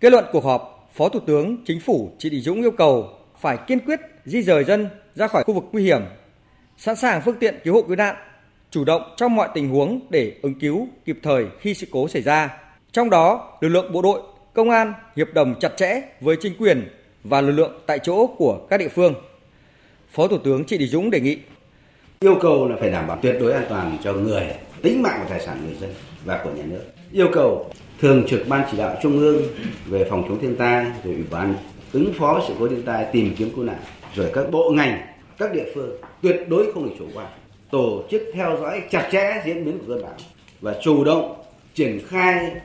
Kết luận cuộc họp, Phó Thủ tướng Chính phủ Trịnh Đình Dũng yêu cầu phải kiên quyết di rời dân ra khỏi khu vực nguy hiểm, sẵn sàng phương tiện cứu hộ cứu nạn, chủ động trong mọi tình huống để ứng cứu kịp thời khi sự cố xảy ra. Trong đó, lực lượng bộ đội, công an hiệp đồng chặt chẽ với chính quyền và lực lượng tại chỗ của các địa phương. Phó Thủ tướng Trịnh Đình Dũng đề nghị yêu cầu là phải đảm bảo tuyệt đối an toàn cho người, tính mạng và tài sản người dân và của nhà nước. Yêu cầu thường trực ban chỉ đạo trung ương về phòng chống thiên tai rồi ủy ban ứng phó với sự cố thiên tai tìm kiếm cứu nạn rồi các bộ ngành các địa phương tuyệt đối không được chủ quan tổ chức theo dõi chặt chẽ diễn biến của cơn bão và chủ động triển khai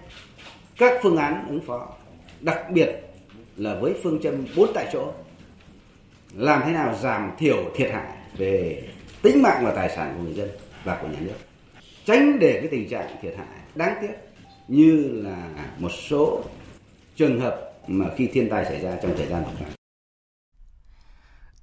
các phương án ứng phó, đặc biệt là với phương châm bốn tại chỗ làm thế nào giảm thiểu thiệt hại về tính mạng và tài sản của người dân và của nhà nước tránh để cái tình trạng thiệt hại đáng tiếc như là một số trường hợp mà khi thiên tai xảy ra trong thời gian vừa qua.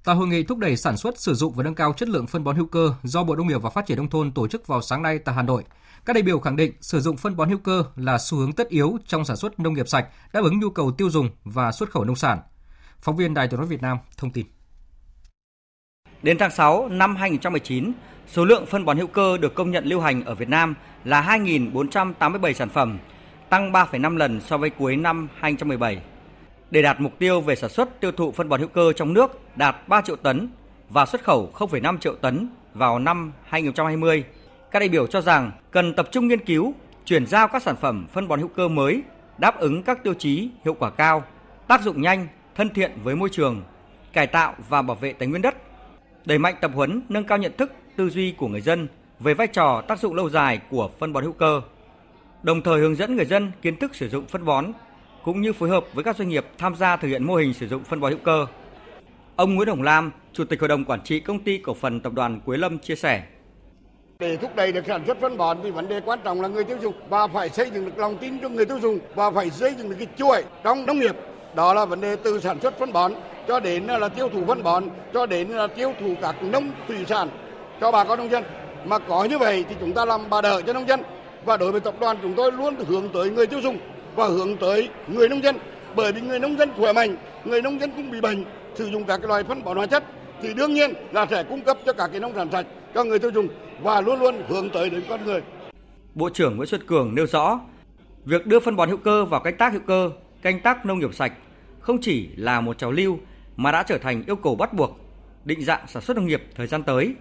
Tại hội nghị thúc đẩy sản xuất, sử dụng và nâng cao chất lượng phân bón hữu cơ do Bộ Nông nghiệp và Phát triển nông thôn tổ chức vào sáng nay tại Hà Nội, các đại biểu khẳng định sử dụng phân bón hữu cơ là xu hướng tất yếu trong sản xuất nông nghiệp sạch, đáp ứng nhu cầu tiêu dùng và xuất khẩu nông sản. Phóng viên Đài Tiếng nói Việt Nam thông tin. Đến tháng 6 năm 2019, số lượng phân bón hữu cơ được công nhận lưu hành ở Việt Nam là 2.487 sản phẩm, tăng 3,5 lần so với cuối năm 2017. Để đạt mục tiêu về sản xuất tiêu thụ phân bón hữu cơ trong nước đạt 3 triệu tấn và xuất khẩu 0,5 triệu tấn vào năm 2020, các đại biểu cho rằng cần tập trung nghiên cứu, chuyển giao các sản phẩm phân bón hữu cơ mới đáp ứng các tiêu chí hiệu quả cao, tác dụng nhanh, thân thiện với môi trường, cải tạo và bảo vệ tài nguyên đất, đẩy mạnh tập huấn nâng cao nhận thức, tư duy của người dân về vai trò tác dụng lâu dài của phân bón hữu cơ, đồng thời hướng dẫn người dân kiến thức sử dụng phân bón cũng như phối hợp với các doanh nghiệp tham gia thực hiện mô hình sử dụng phân bón hữu cơ. Ông Nguyễn Hồng Lam, Chủ tịch Hội đồng Quản trị Công ty Cổ phần Tập đoàn Quế Lâm chia sẻ. Để thúc đẩy được sản xuất phân bón thì vấn đề quan trọng là người tiêu dùng và phải xây dựng được lòng tin cho người tiêu dùng và phải xây dựng được cái chuỗi trong nông nghiệp. Đó là vấn đề từ sản xuất phân bón cho đến là tiêu thụ phân bón cho đến là tiêu thụ các nông thủy sản cho bà con nông dân. Mà có như vậy thì chúng ta làm bà đỡ cho nông dân và đối với tập đoàn chúng tôi luôn hướng tới người tiêu dùng và hướng tới người nông dân bởi vì người nông dân khỏe mạnh người nông dân cũng bị bệnh sử dụng các cái loại phân bón hóa chất thì đương nhiên là sẽ cung cấp cho các cái nông sản sạch cho người tiêu dùng và luôn luôn hướng tới đến con người. Bộ trưởng Nguyễn Xuân Cường nêu rõ, việc đưa phân bón hữu cơ vào canh tác hữu cơ, canh tác nông nghiệp sạch không chỉ là một trào lưu mà đã trở thành yêu cầu bắt buộc định dạng sản xuất nông nghiệp thời gian tới.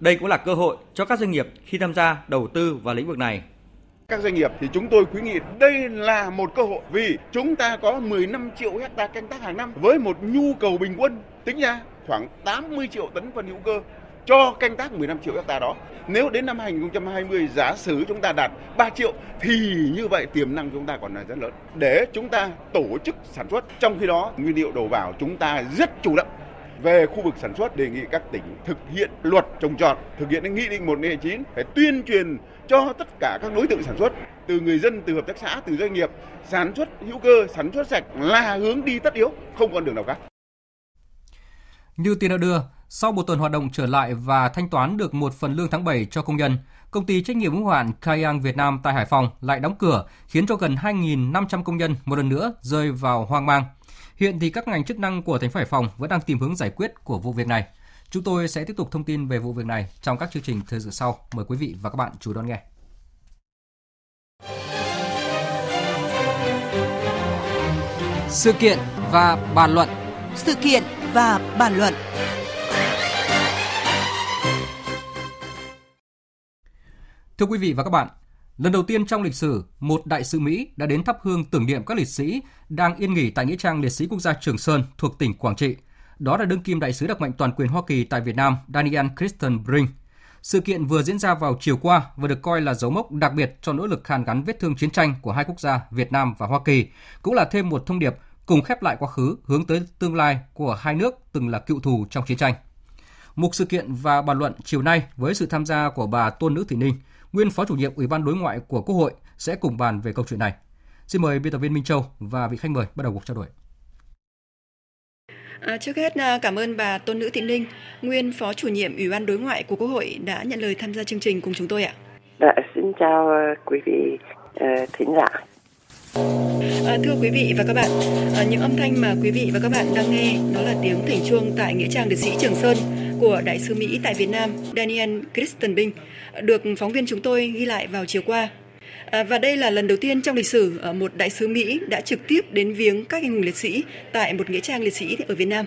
Đây cũng là cơ hội cho các doanh nghiệp khi tham gia đầu tư vào lĩnh vực này. Các doanh nghiệp thì chúng tôi khuyến nghị đây là một cơ hội vì chúng ta có 15 triệu hecta canh tác hàng năm với một nhu cầu bình quân tính ra khoảng 80 triệu tấn phân hữu cơ cho canh tác 15 triệu hecta đó. Nếu đến năm 2020 giả sử chúng ta đạt 3 triệu thì như vậy tiềm năng chúng ta còn là rất lớn. Để chúng ta tổ chức sản xuất, trong khi đó nguyên liệu đầu vào chúng ta rất chủ động về khu vực sản xuất đề nghị các tỉnh thực hiện luật trồng trọt, thực hiện nghị định 129 phải tuyên truyền cho tất cả các đối tượng sản xuất từ người dân, từ hợp tác xã, từ doanh nghiệp sản xuất hữu cơ, sản xuất sạch là hướng đi tất yếu, không còn đường nào khác. Như tin đã đưa, sau một tuần hoạt động trở lại và thanh toán được một phần lương tháng 7 cho công nhân, công ty trách nhiệm hữu hạn Kayang Việt Nam tại Hải Phòng lại đóng cửa, khiến cho gần 2.500 công nhân một lần nữa rơi vào hoang mang. Hiện thì các ngành chức năng của thành phố Hải Phòng vẫn đang tìm hướng giải quyết của vụ việc này. Chúng tôi sẽ tiếp tục thông tin về vụ việc này trong các chương trình thời sự sau. Mời quý vị và các bạn chú đón nghe. Sự kiện và bàn luận Sự kiện và bàn luận Thưa quý vị và các bạn, lần đầu tiên trong lịch sử, một đại sứ Mỹ đã đến thắp hương tưởng niệm các liệt sĩ đang yên nghỉ tại nghĩa trang liệt sĩ quốc gia Trường Sơn thuộc tỉnh Quảng Trị. Đó là đương kim đại sứ đặc mệnh toàn quyền Hoa Kỳ tại Việt Nam Daniel Kristen Brink. Sự kiện vừa diễn ra vào chiều qua và được coi là dấu mốc đặc biệt cho nỗ lực hàn gắn vết thương chiến tranh của hai quốc gia Việt Nam và Hoa Kỳ, cũng là thêm một thông điệp cùng khép lại quá khứ hướng tới tương lai của hai nước từng là cựu thù trong chiến tranh. Mục sự kiện và bàn luận chiều nay với sự tham gia của bà Tôn Nữ Thị Ninh, nguyên Phó chủ nhiệm Ủy ban Đối ngoại của Quốc hội sẽ cùng bàn về câu chuyện này. Xin mời biên tập viên Minh Châu và vị khách mời bắt đầu cuộc trao đổi. À, trước hết à, cảm ơn bà Tôn Nữ Thị Ninh, nguyên Phó chủ nhiệm Ủy ban Đối ngoại của Quốc hội đã nhận lời tham gia chương trình cùng chúng tôi ạ. Dạ, xin chào à, quý vị uh, thính giả. À, thưa quý vị và các bạn, à, những âm thanh mà quý vị và các bạn đang nghe đó là tiếng thỉnh chuông tại nghĩa trang liệt sĩ Trường Sơn của đại sứ Mỹ tại Việt Nam Daniel Christenbing được phóng viên chúng tôi ghi lại vào chiều qua. À, và đây là lần đầu tiên trong lịch sử à, một đại sứ Mỹ đã trực tiếp đến viếng các anh hùng liệt sĩ tại một nghĩa trang liệt sĩ ở Việt Nam.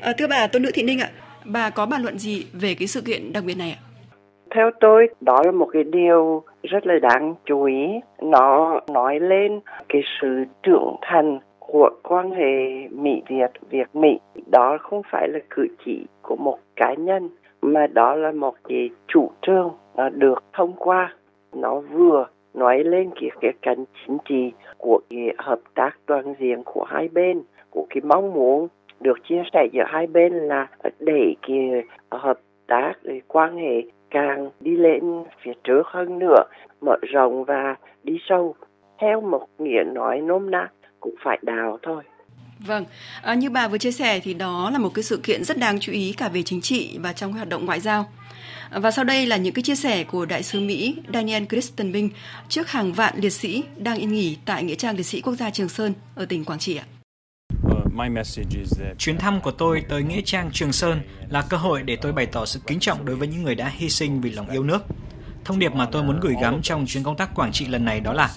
À, thưa bà Tôn Nữ Thị Ninh ạ, bà có bàn luận gì về cái sự kiện đặc biệt này ạ? Theo tôi, đó là một cái điều rất là đáng chú ý. Nó nói lên cái sự trưởng thành của quan hệ Mỹ-Việt, Việt-Mỹ. Đó không phải là cử chỉ của một cá nhân, mà đó là một cái chủ trương nó được thông qua. Nó vừa nói lên cái cái cạnh chính trị của cái hợp tác toàn diện của hai bên, của cái mong muốn được chia sẻ giữa hai bên là để cái hợp tác, cái quan hệ càng đi lên phía trước hơn nữa, mở rộng và đi sâu. Theo một nghĩa nói nôm na cũng phải đào thôi. Vâng, à, như bà vừa chia sẻ thì đó là một cái sự kiện rất đáng chú ý cả về chính trị và trong hoạt động ngoại giao. Và sau đây là những cái chia sẻ của đại sứ Mỹ Daniel Christenbing trước hàng vạn liệt sĩ đang yên nghỉ tại nghĩa trang liệt sĩ quốc gia Trường Sơn ở tỉnh Quảng Trị ạ. Chuyến thăm của tôi tới Nghĩa trang Trường Sơn là cơ hội để tôi bày tỏ sự kính trọng đối với những người đã hy sinh vì lòng yêu nước. Thông điệp mà tôi muốn gửi gắm trong chuyến công tác Quảng Trị lần này đó là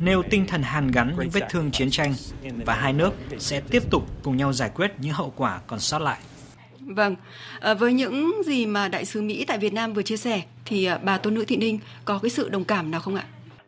nêu tinh thần hàn gắn những vết thương chiến tranh và hai nước sẽ tiếp tục cùng nhau giải quyết những hậu quả còn sót lại. Vâng, à, với những gì mà đại sứ Mỹ tại Việt Nam vừa chia sẻ thì à, bà Tôn Nữ Thị Ninh có cái sự đồng cảm nào không ạ?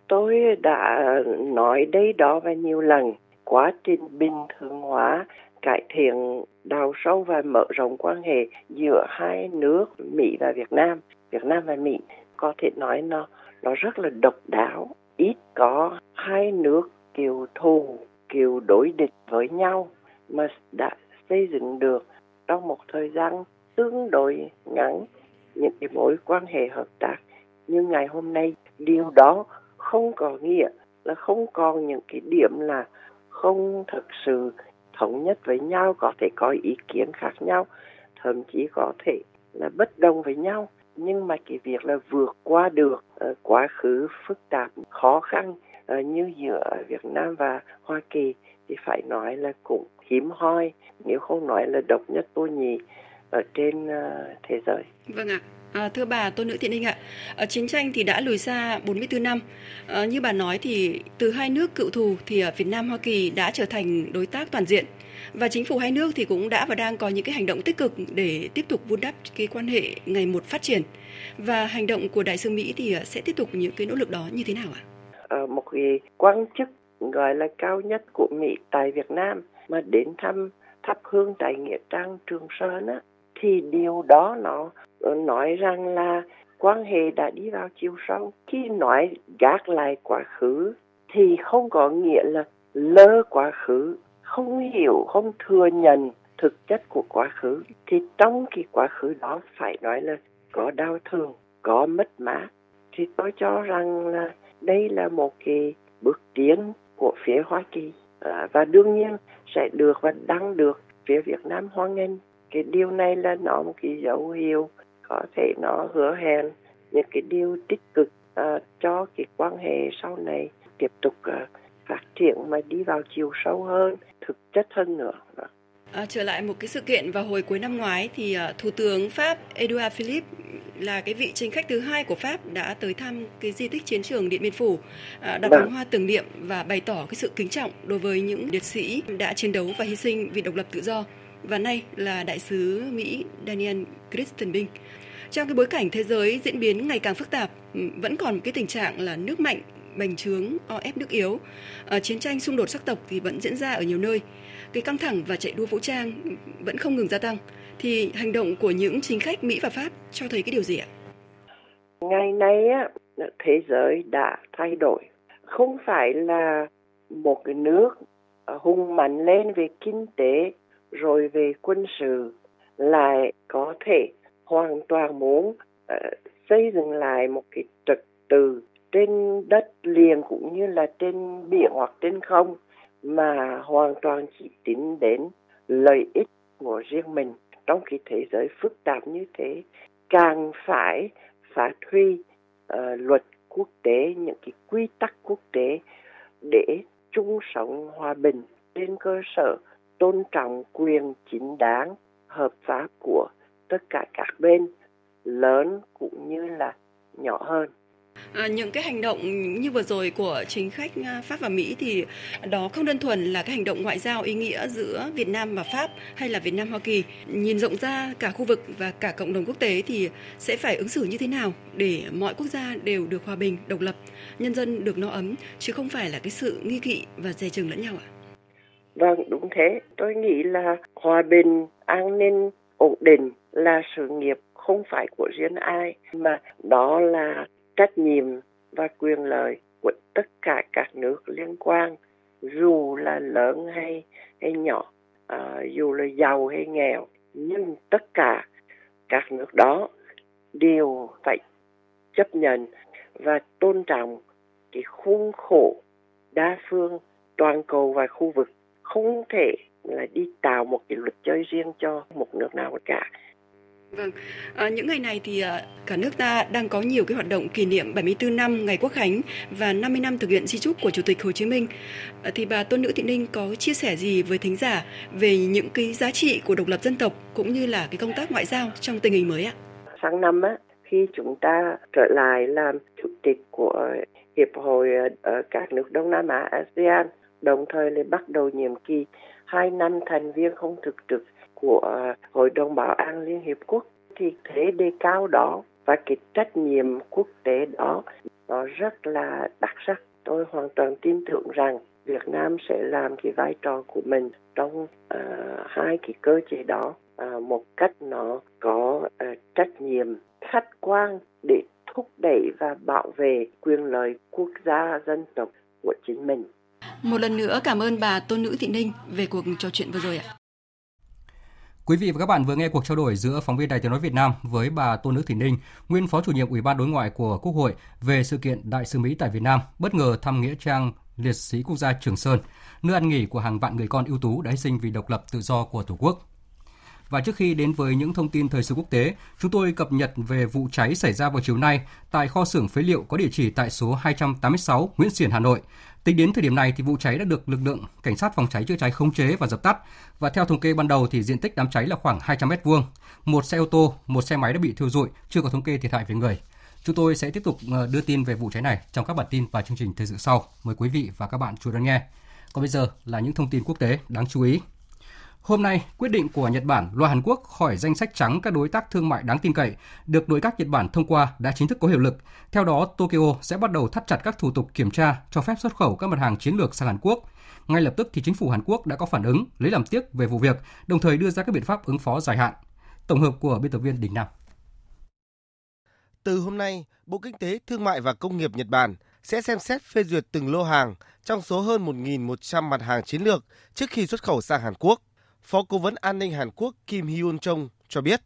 Tôi đã nói đây đó và nhiều lần. Quá trình bình thường hóa cải thiện đào sâu và mở rộng quan hệ giữa hai nước Mỹ và Việt Nam, Việt Nam và Mỹ có thể nói nó nó rất là độc đáo, ít có hai nước kiều thù, kiều đối địch với nhau mà đã xây dựng được trong một thời gian tương đối ngắn những cái mối quan hệ hợp tác như ngày hôm nay điều đó không có nghĩa là không còn những cái điểm là không thực sự thống nhất với nhau có thể có ý kiến khác nhau thậm chí có thể là bất đồng với nhau. Nhưng mà cái việc là vượt qua được uh, quá khứ phức tạp khó khăn uh, như giữa Việt Nam và Hoa Kỳ thì phải nói là cũng hiếm hoi nếu không nói là độc nhất vô nhị ở trên uh, thế giới. Vâng ạ. À, thưa bà Tôn Nữ Thiện Ninh ạ, à, chiến tranh thì đã lùi xa 44 năm. À, như bà nói thì từ hai nước cựu thù thì ở Việt Nam Hoa Kỳ đã trở thành đối tác toàn diện và chính phủ hai nước thì cũng đã và đang có những cái hành động tích cực để tiếp tục vun đắp cái quan hệ ngày một phát triển. Và hành động của đại sứ Mỹ thì sẽ tiếp tục những cái nỗ lực đó như thế nào ạ? À, một cái quan chức gọi là cao nhất của Mỹ tại Việt Nam mà đến thăm thắp hương tại nghĩa trang Trường Sơn á thì điều đó nó ờ, nói rằng là quan hệ đã đi vào chiều sâu. Khi nói gác lại quá khứ thì không có nghĩa là lơ quá khứ, không hiểu, không thừa nhận thực chất của quá khứ. Thì trong cái quá khứ đó phải nói là có đau thương, có mất mát. Thì tôi cho rằng là đây là một cái bước tiến của phía Hoa Kỳ. À, và đương nhiên sẽ được và đang được phía Việt Nam hoan nghênh. Cái điều này là nó một cái dấu hiệu có thể nó hứa hẹn những cái điều tích cực à, cho cái quan hệ sau này tiếp tục à, phát triển mà đi vào chiều sâu hơn thực chất hơn nữa. À, trở lại một cái sự kiện vào hồi cuối năm ngoái thì uh, Thủ tướng Pháp Edouard Philippe là cái vị chính khách thứ hai của Pháp đã tới thăm cái di tích chiến trường Điện Biên Phủ, uh, đặt vâng. vòng hoa tưởng niệm và bày tỏ cái sự kính trọng đối với những liệt sĩ đã chiến đấu và hy sinh vì độc lập tự do và nay là đại sứ Mỹ Daniel Christenbing. Trong cái bối cảnh thế giới diễn biến ngày càng phức tạp, ừ, vẫn còn cái tình trạng là nước mạnh bành trướng o ép nước yếu. À, chiến tranh xung đột sắc tộc thì vẫn diễn ra ở nhiều nơi. Cái căng thẳng và chạy đua vũ trang vẫn không ngừng gia tăng. Thì hành động của những chính khách Mỹ và Pháp cho thấy cái điều gì ạ? Ngày nay á, thế giới đã thay đổi. Không phải là một cái nước à, hùng mạnh lên về kinh tế rồi về quân sự lại có thể hoàn toàn muốn uh, xây dựng lại một cái trật tự trên đất liền cũng như là trên biển hoặc trên không mà hoàn toàn chỉ tính đến lợi ích của riêng mình trong cái thế giới phức tạp như thế càng phải phát huy uh, ờ, luật quốc tế những cái quy tắc quốc tế để chung sống hòa bình trên cơ sở tôn trọng quyền chính đáng hợp pháp của tất cả các bên lớn cũng như là nhỏ hơn. À, những cái hành động như vừa rồi của chính khách à, Pháp và Mỹ thì đó không đơn thuần là cái hành động ngoại giao ý nghĩa giữa Việt Nam và Pháp hay là Việt Nam Hoa Kỳ. Nhìn rộng ra cả khu vực và cả cộng đồng quốc tế thì sẽ phải ứng xử như thế nào để mọi quốc gia đều được hòa bình, độc lập, nhân dân được no ấm chứ không phải là cái sự nghi kỵ và dè chừng lẫn nhau ạ. Vâng, đúng thế. Tôi nghĩ là hòa bình, an ninh, ổn định là sự nghiệp không phải của riêng ai mà đó là trách nhiệm và quyền lợi của tất cả các nước liên quan dù là lớn hay hay nhỏ à, dù là giàu hay nghèo. Nhưng tất cả các nước đó đều phải chấp nhận và tôn trọng cái khuôn khổ đa phương toàn cầu và khu vực. Không thể là đi tạo một cái luật chơi riêng cho một nước nào cả. Vâng, à, những ngày này thì à, cả nước ta đang có nhiều cái hoạt động kỷ niệm 74 năm ngày Quốc khánh và 50 năm thực hiện di trúc của Chủ tịch Hồ Chí Minh. À, thì bà Tôn Nữ Thị Ninh có chia sẻ gì với thính giả về những cái giá trị của độc lập dân tộc cũng như là cái công tác ngoại giao trong tình hình mới ạ? Sáng năm á, khi chúng ta trở lại làm chủ tịch của Hiệp hội ở các nước Đông Nam Á ASEAN, đồng thời lại bắt đầu nhiệm kỳ hai năm thành viên không thực trực của ờ, Hội đồng Bảo an Liên Hiệp Quốc thì thế đề cao đó và cái trách nhiệm quốc tế đó nó rất là đặc sắc. Tôi hoàn toàn tin tưởng rằng Việt Nam sẽ làm cái vai trò của mình trong uh, hai cái cơ chế đó uh, một cách nó có uh, trách nhiệm khách quan để thúc đẩy và bảo vệ quyền lợi quốc gia dân tộc của chính mình. Một lần nữa cảm ơn bà Tôn Nữ Thị Ninh về cuộc trò chuyện vừa rồi ạ. Quý vị và các bạn vừa nghe cuộc trao đổi giữa phóng viên Đài Tiếng nói Việt Nam với bà Tôn Nữ Thị Ninh, nguyên phó chủ nhiệm Ủy ban đối ngoại của Quốc hội về sự kiện Đại sứ Mỹ tại Việt Nam bất ngờ thăm nghĩa trang liệt sĩ quốc gia Trường Sơn, nơi ăn nghỉ của hàng vạn người con ưu tú đã hy sinh vì độc lập tự do của Tổ quốc. Và trước khi đến với những thông tin thời sự quốc tế, chúng tôi cập nhật về vụ cháy xảy ra vào chiều nay tại kho xưởng phế liệu có địa chỉ tại số 286 Nguyễn Xiển, Hà Nội. Tính đến thời điểm này thì vụ cháy đã được lực lượng cảnh sát phòng cháy chữa cháy khống chế và dập tắt. Và theo thống kê ban đầu thì diện tích đám cháy là khoảng 200 mét vuông. Một xe ô tô, một xe máy đã bị thiêu rụi, chưa có thống kê thiệt hại về người. Chúng tôi sẽ tiếp tục ờ, đưa tin về vụ cháy này trong các bản tin và chương trình thời sự sau. Mời quý vị và các bạn chú ý đón nghe. Còn bây giờ là những thông tin quốc tế đáng chú ý. Hôm nay, quyết định của Nhật Bản loại Hàn Quốc khỏi danh sách trắng các đối tác thương mại đáng tin cậy được nội các Nhật Bản thông qua đã chính thức có hiệu lực. Theo đó, Tokyo sẽ bắt đầu thắt chặt các thủ tục kiểm tra cho phép xuất khẩu các mặt hàng chiến lược sang Hàn Quốc. Ngay lập tức thì chính phủ Hàn Quốc đã có phản ứng, lấy làm tiếc về vụ việc, đồng thời đưa ra các biện pháp ứng phó dài hạn. Tổng hợp của biên tập viên Đình Nam. Từ hôm nay, Bộ Kinh tế, Thương mại và Công nghiệp Nhật Bản sẽ xem xét phê duyệt từng lô hàng trong số hơn 1.100 mặt hàng chiến lược trước khi xuất khẩu sang Hàn Quốc. Phó Cố vấn An ninh Hàn Quốc Kim Hyun Chung cho biết.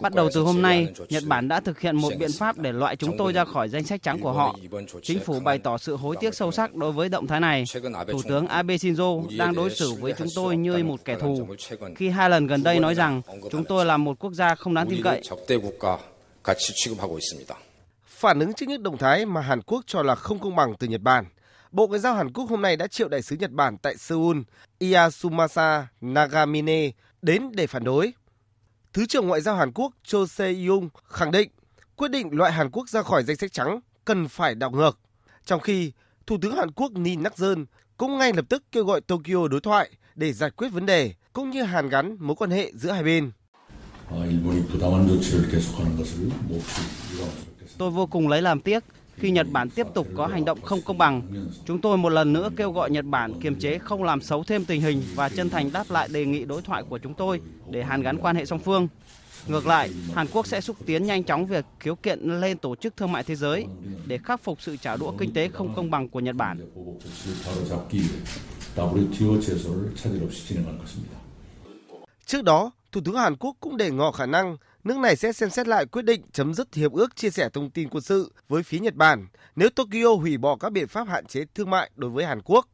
Bắt đầu từ hôm nay, Nhật Bản đã thực hiện một biện pháp để loại chúng tôi ra khỏi danh sách trắng của họ. Chính phủ bày tỏ sự hối tiếc sâu sắc đối với động thái này. Thủ tướng Abe Shinzo đang đối xử với chúng tôi như một kẻ thù, khi hai lần gần đây nói rằng chúng tôi là một quốc gia không đáng tin cậy. Phản ứng trước những động thái mà Hàn Quốc cho là không công bằng từ Nhật Bản, Bộ Ngoại giao Hàn Quốc hôm nay đã triệu đại sứ Nhật Bản tại Seoul, Iyasumasa Nagamine, đến để phản đối. Thứ trưởng Ngoại giao Hàn Quốc Cho Se-young khẳng định quyết định loại Hàn Quốc ra khỏi danh sách trắng cần phải đảo ngược. Trong khi Thủ tướng Hàn Quốc Lee Nak-yeon cũng ngay lập tức kêu gọi Tokyo đối thoại để giải quyết vấn đề cũng như hàn gắn mối quan hệ giữa hai bên. Tôi vô cùng lấy làm tiếc khi Nhật Bản tiếp tục có hành động không công bằng. Chúng tôi một lần nữa kêu gọi Nhật Bản kiềm chế không làm xấu thêm tình hình và chân thành đáp lại đề nghị đối thoại của chúng tôi để hàn gắn quan hệ song phương. Ngược lại, Hàn Quốc sẽ xúc tiến nhanh chóng việc khiếu kiện lên Tổ chức Thương mại Thế giới để khắc phục sự trả đũa kinh tế không công bằng của Nhật Bản. Trước đó, Thủ tướng Hàn Quốc cũng để ngỏ khả năng nước này sẽ xem xét lại quyết định chấm dứt hiệp ước chia sẻ thông tin quân sự với phía Nhật Bản nếu Tokyo hủy bỏ các biện pháp hạn chế thương mại đối với Hàn Quốc.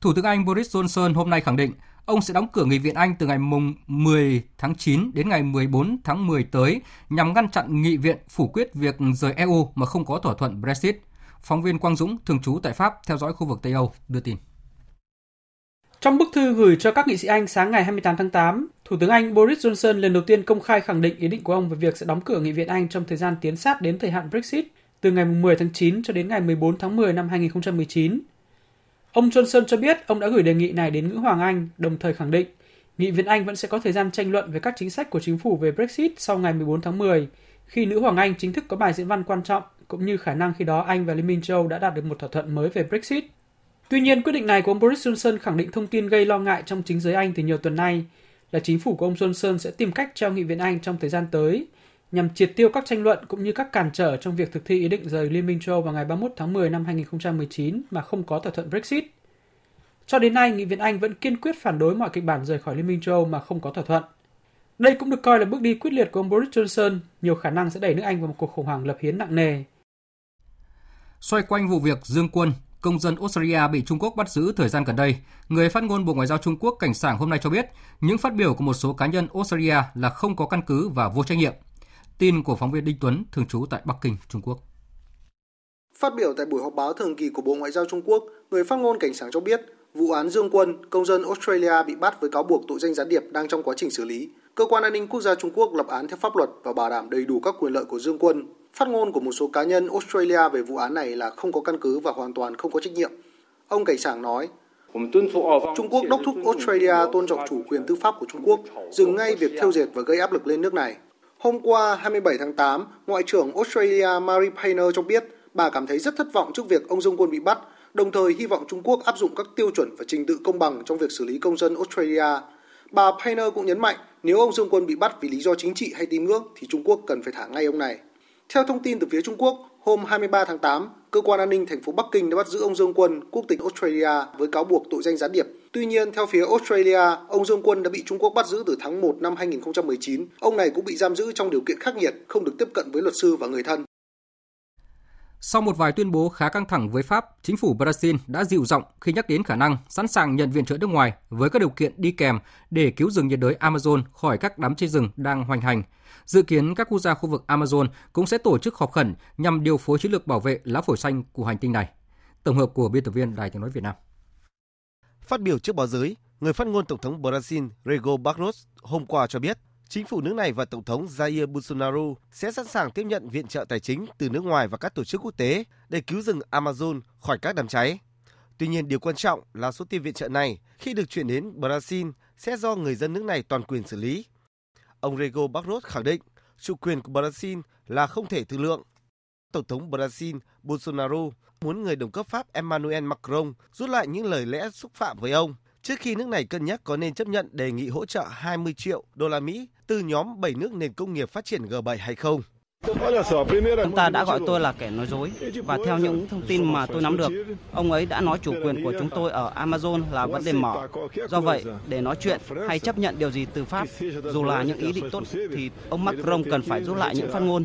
Thủ tướng Anh Boris Johnson hôm nay khẳng định ông sẽ đóng cửa Nghị viện Anh từ ngày mùng 10 tháng 9 đến ngày 14 tháng 10 tới nhằm ngăn chặn Nghị viện phủ quyết việc rời EU mà không có thỏa thuận Brexit. Phóng viên Quang Dũng, thường trú tại Pháp, theo dõi khu vực Tây Âu, đưa tin. Trong bức thư gửi cho các nghị sĩ Anh sáng ngày 28 tháng 8, Thủ tướng Anh Boris Johnson lần đầu tiên công khai khẳng định ý định của ông về việc sẽ đóng cửa Nghị viện Anh trong thời gian tiến sát đến thời hạn Brexit từ ngày 10 tháng 9 cho đến ngày 14 tháng 10 năm 2019. Ông Johnson cho biết ông đã gửi đề nghị này đến Nữ hoàng Anh, đồng thời khẳng định Nghị viện Anh vẫn sẽ có thời gian tranh luận về các chính sách của chính phủ về Brexit sau ngày 14 tháng 10, khi Nữ hoàng Anh chính thức có bài diễn văn quan trọng, cũng như khả năng khi đó Anh và Liên minh châu đã đạt được một thỏa thuận mới về Brexit. Tuy nhiên, quyết định này của ông Boris Johnson khẳng định thông tin gây lo ngại trong chính giới Anh từ nhiều tuần nay là chính phủ của ông Johnson sẽ tìm cách treo Nghị viện Anh trong thời gian tới nhằm triệt tiêu các tranh luận cũng như các cản trở trong việc thực thi ý định rời Liên minh châu vào ngày 31 tháng 10 năm 2019 mà không có thỏa thuận Brexit. Cho đến nay, Nghị viện Anh vẫn kiên quyết phản đối mọi kịch bản rời khỏi Liên minh châu mà không có thỏa thuận. Đây cũng được coi là bước đi quyết liệt của ông Boris Johnson, nhiều khả năng sẽ đẩy nước Anh vào một cuộc khủng hoảng lập hiến nặng nề. Xoay quanh vụ việc Dương Quân, công dân Australia bị Trung Quốc bắt giữ thời gian gần đây, người phát ngôn Bộ Ngoại giao Trung Quốc Cảnh sảng hôm nay cho biết những phát biểu của một số cá nhân Australia là không có căn cứ và vô trách nhiệm. Tin của phóng viên Đinh Tuấn, thường trú tại Bắc Kinh, Trung Quốc. Phát biểu tại buổi họp báo thường kỳ của Bộ Ngoại giao Trung Quốc, người phát ngôn cảnh sảng cho biết vụ án Dương Quân, công dân Australia bị bắt với cáo buộc tội danh gián điệp đang trong quá trình xử lý. Cơ quan an ninh quốc gia Trung Quốc lập án theo pháp luật và bảo đảm đầy đủ các quyền lợi của Dương Quân. Phát ngôn của một số cá nhân Australia về vụ án này là không có căn cứ và hoàn toàn không có trách nhiệm. Ông cảnh sảng nói, Trung Quốc đốc thúc Australia tôn trọng chủ quyền tư pháp của Trung Quốc, dừng ngay việc thêu dệt và gây áp lực lên nước này. Hôm qua 27 tháng 8, Ngoại trưởng Australia Mary Payner cho biết bà cảm thấy rất thất vọng trước việc ông Dương Quân bị bắt, đồng thời hy vọng Trung Quốc áp dụng các tiêu chuẩn và trình tự công bằng trong việc xử lý công dân Australia. Bà Payner cũng nhấn mạnh nếu ông Dương Quân bị bắt vì lý do chính trị hay tín ngưỡng thì Trung Quốc cần phải thả ngay ông này. Theo thông tin từ phía Trung Quốc, hôm 23 tháng 8, cơ quan an ninh thành phố Bắc Kinh đã bắt giữ ông Dương Quân, quốc tịch Australia với cáo buộc tội danh gián điệp. Tuy nhiên, theo phía Australia, ông Dương Quân đã bị Trung Quốc bắt giữ từ tháng 1 năm 2019. Ông này cũng bị giam giữ trong điều kiện khắc nghiệt, không được tiếp cận với luật sư và người thân. Sau một vài tuyên bố khá căng thẳng với Pháp, chính phủ Brazil đã dịu giọng khi nhắc đến khả năng sẵn sàng nhận viện trợ nước ngoài với các điều kiện đi kèm để cứu rừng nhiệt đới Amazon khỏi các đám cháy rừng đang hoành hành. Dự kiến các quốc gia khu vực Amazon cũng sẽ tổ chức họp khẩn nhằm điều phối chiến lược bảo vệ lá phổi xanh của hành tinh này. Tổng hợp của biên tập viên Đài tiếng nói Việt Nam. Phát biểu trước báo giới, người phát ngôn Tổng thống Brazil Rego Barros hôm qua cho biết Chính phủ nước này và Tổng thống Jair Bolsonaro sẽ sẵn sàng tiếp nhận viện trợ tài chính từ nước ngoài và các tổ chức quốc tế để cứu rừng Amazon khỏi các đám cháy. Tuy nhiên, điều quan trọng là số tiền viện trợ này khi được chuyển đến Brazil sẽ do người dân nước này toàn quyền xử lý. Ông Rego Barros khẳng định chủ quyền của Brazil là không thể thương lượng. Tổng thống Brazil Bolsonaro muốn người đồng cấp Pháp Emmanuel Macron rút lại những lời lẽ xúc phạm với ông trước khi nước này cân nhắc có nên chấp nhận đề nghị hỗ trợ 20 triệu đô la Mỹ từ nhóm 7 nước nền công nghiệp phát triển G7 hay không. Ông ta đã gọi tôi là kẻ nói dối và theo những thông tin mà tôi nắm được, ông ấy đã nói chủ quyền của chúng tôi ở Amazon là vấn đề mở. Do vậy, để nói chuyện hay chấp nhận điều gì từ Pháp, dù là những ý định tốt, thì ông Macron cần phải rút lại những phát ngôn.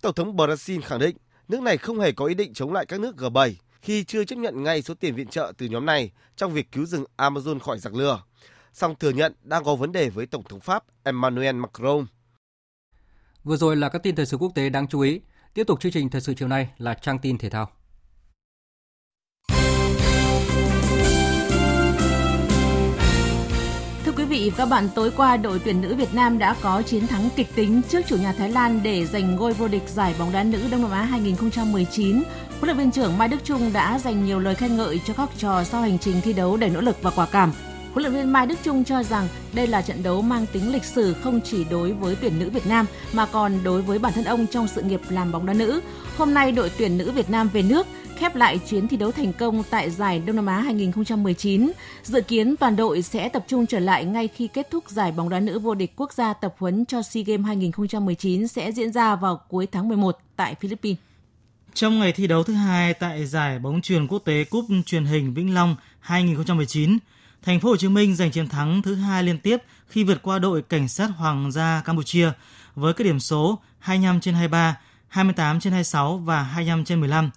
Tổng thống Brazil khẳng định nước này không hề có ý định chống lại các nước G7 khi chưa chấp nhận ngay số tiền viện trợ từ nhóm này trong việc cứu rừng Amazon khỏi giặc lửa song thừa nhận đang có vấn đề với Tổng thống Pháp Emmanuel Macron. Vừa rồi là các tin thời sự quốc tế đáng chú ý. Tiếp tục chương trình thời sự chiều nay là trang tin thể thao. Vị và các bạn, tối qua đội tuyển nữ Việt Nam đã có chiến thắng kịch tính trước chủ nhà Thái Lan để giành ngôi vô địch giải bóng đá nữ Đông Nam Á 2019. Huấn luyện viên trưởng Mai Đức Trung đã dành nhiều lời khen ngợi cho các trò sau hành trình thi đấu đầy nỗ lực và quả cảm. Huấn luyện viên Mai Đức Trung cho rằng đây là trận đấu mang tính lịch sử không chỉ đối với tuyển nữ Việt Nam mà còn đối với bản thân ông trong sự nghiệp làm bóng đá nữ. Hôm nay đội tuyển nữ Việt Nam về nước khép lại chuyến thi đấu thành công tại giải Đông Nam Á 2019. Dự kiến toàn đội sẽ tập trung trở lại ngay khi kết thúc giải bóng đá nữ vô địch quốc gia tập huấn cho SEA Games 2019 sẽ diễn ra vào cuối tháng 11 tại Philippines. Trong ngày thi đấu thứ hai tại giải bóng truyền quốc tế Cúp truyền hình Vĩnh Long 2019, Thành phố Hồ Chí Minh giành chiến thắng thứ hai liên tiếp khi vượt qua đội cảnh sát Hoàng gia Campuchia với các điểm số 25 trên 23, 28 trên 26 và 25 trên 15.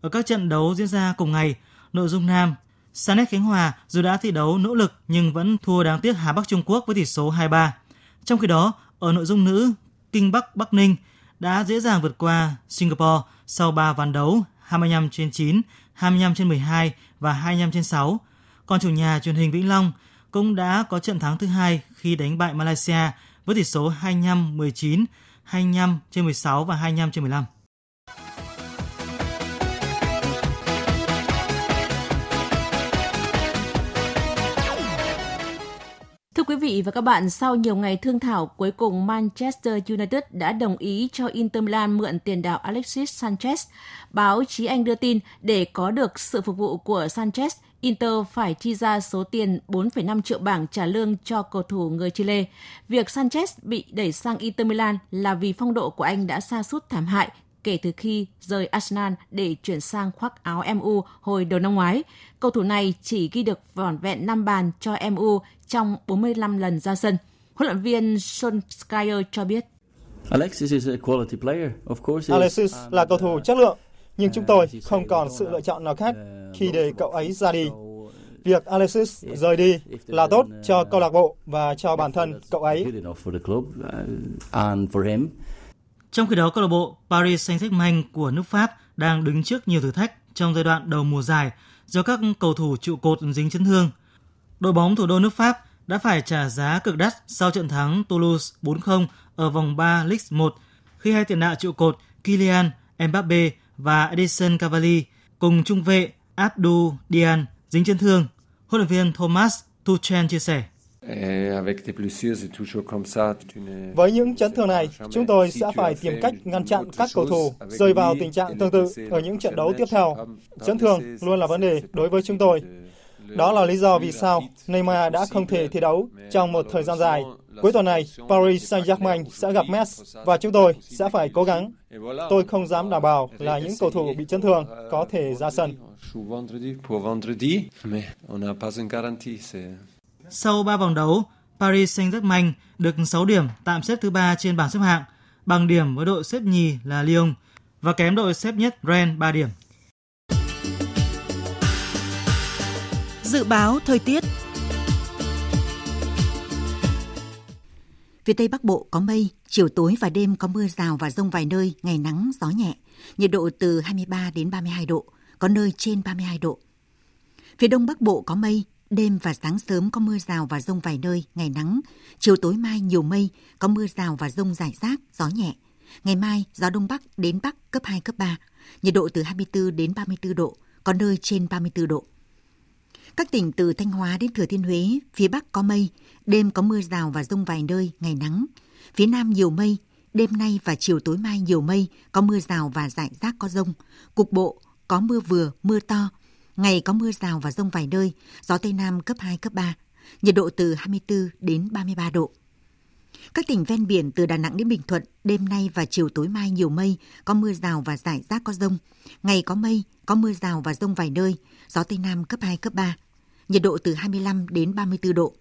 Ở các trận đấu diễn ra cùng ngày, nội dung nam, Sanet Khánh Hòa dù đã thi đấu nỗ lực nhưng vẫn thua đáng tiếc Hà Bắc Trung Quốc với tỷ số 2-3. Trong khi đó, ở nội dung nữ, Kinh Bắc Bắc Ninh đã dễ dàng vượt qua Singapore sau 3 ván đấu 25 trên 9, 25 trên 12 và 25 trên 6. Còn chủ nhà truyền hình Vĩnh Long cũng đã có trận thắng thứ hai khi đánh bại Malaysia với tỷ số 25-19, 25 trên 16 và 25 trên 15. Vị và các bạn, sau nhiều ngày thương thảo, cuối cùng Manchester United đã đồng ý cho Inter Milan mượn tiền đạo Alexis Sanchez. Báo chí Anh đưa tin để có được sự phục vụ của Sanchez, Inter phải chi ra số tiền 4,5 triệu bảng trả lương cho cầu thủ người Chile. Việc Sanchez bị đẩy sang Inter Milan là vì phong độ của anh đã sa sút thảm hại kể từ khi rời Arsenal để chuyển sang khoác áo MU hồi đầu năm ngoái. Cầu thủ này chỉ ghi được vỏn vẹn 5 bàn cho MU trong 45 lần ra sân. Huấn luyện viên Solskjaer cho biết. Alexis is a quality player, of course. Alexis là cầu thủ chất lượng, nhưng chúng tôi không còn sự lựa chọn nào khác khi để cậu ấy ra đi. Việc Alexis rời đi là tốt cho câu lạc bộ và cho bản thân cậu ấy. Trong khi đó, câu lạc bộ Paris Saint-Germain của nước Pháp đang đứng trước nhiều thử thách trong giai đoạn đầu mùa giải do các cầu thủ trụ cột dính chấn thương. Đội bóng thủ đô nước Pháp đã phải trả giá cực đắt sau trận thắng Toulouse 4-0 ở vòng 3 Ligue 1 khi hai tiền đạo trụ cột Kylian Mbappe và Edison Cavani cùng trung vệ Abdou Dian dính chấn thương. Huấn luyện viên Thomas Tuchel chia sẻ. Với những chấn thương này, chúng tôi sẽ phải tìm cách ngăn chặn các cầu thủ rơi vào tình trạng tương tự ở những trận đấu tiếp theo. Chấn thương luôn là vấn đề đối với chúng tôi. Đó là lý do vì sao Neymar đã không thể thi đấu trong một thời gian dài. Cuối tuần này, Paris Saint-Germain sẽ gặp Metz và chúng tôi sẽ phải cố gắng. Tôi không dám đảm bảo là những cầu thủ bị chấn thương có thể ra sân. Sau 3 vòng đấu, Paris Saint-Germain được 6 điểm tạm xếp thứ 3 trên bảng xếp hạng, bằng điểm với đội xếp nhì là Lyon và kém đội xếp nhất Rennes 3 điểm. Dự báo thời tiết Phía Tây Bắc Bộ có mây, chiều tối và đêm có mưa rào và rông vài nơi, ngày nắng, gió nhẹ, nhiệt độ từ 23 đến 32 độ, có nơi trên 32 độ. Phía Đông Bắc Bộ có mây, đêm và sáng sớm có mưa rào và rông vài nơi, ngày nắng, chiều tối mai nhiều mây, có mưa rào và rông rải rác, gió nhẹ. Ngày mai, gió Đông Bắc đến Bắc cấp 2, cấp 3, nhiệt độ từ 24 đến 34 độ, có nơi trên 34 độ. Các tỉnh từ Thanh Hóa đến Thừa Thiên Huế, phía Bắc có mây, đêm có mưa rào và rông vài nơi, ngày nắng. Phía Nam nhiều mây, đêm nay và chiều tối mai nhiều mây, có mưa rào và rải rác có rông. Cục bộ có mưa vừa, mưa to. Ngày có mưa rào và rông vài nơi, gió Tây Nam cấp 2, cấp 3. Nhiệt độ từ 24 đến 33 độ. Các tỉnh ven biển từ Đà Nẵng đến Bình Thuận, đêm nay và chiều tối mai nhiều mây, có mưa rào và rải rác có rông. Ngày có mây, có mưa rào và rông vài nơi, gió Tây Nam cấp 2, cấp 3. Nhiệt độ từ 25 đến 34 độ.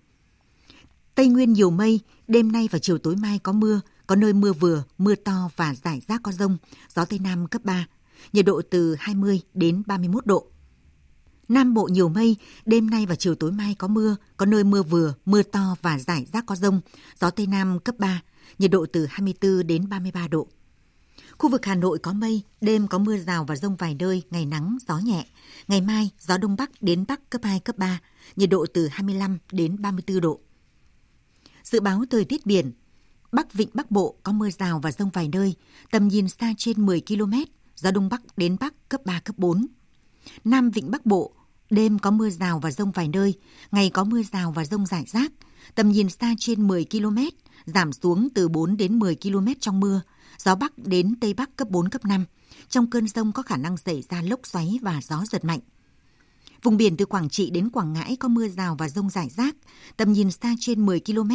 Tây Nguyên nhiều mây, đêm nay và chiều tối mai có mưa, có nơi mưa vừa, mưa to và rải rác có rông, gió Tây Nam cấp 3. Nhiệt độ từ 20 đến 31 độ. Nam Bộ nhiều mây, đêm nay và chiều tối mai có mưa, có nơi mưa vừa, mưa to và rải rác có rông, gió Tây Nam cấp 3, nhiệt độ từ 24 đến 33 độ. Khu vực Hà Nội có mây, đêm có mưa rào và rông vài nơi, ngày nắng, gió nhẹ. Ngày mai, gió Đông Bắc đến Bắc cấp 2, cấp 3, nhiệt độ từ 25 đến 34 độ. Dự báo thời tiết biển, Bắc Vịnh Bắc Bộ có mưa rào và rông vài nơi, tầm nhìn xa trên 10 km, gió Đông Bắc đến Bắc cấp 3, cấp 4. Nam Vịnh Bắc Bộ, đêm có mưa rào và rông vài nơi, ngày có mưa rào và rông rải rác, tầm nhìn xa trên 10 km, giảm xuống từ 4 đến 10 km trong mưa, gió Bắc đến Tây Bắc cấp 4, cấp 5. Trong cơn rông có khả năng xảy ra lốc xoáy và gió giật mạnh. Vùng biển từ Quảng Trị đến Quảng Ngãi có mưa rào và rông rải rác, tầm nhìn xa trên 10 km,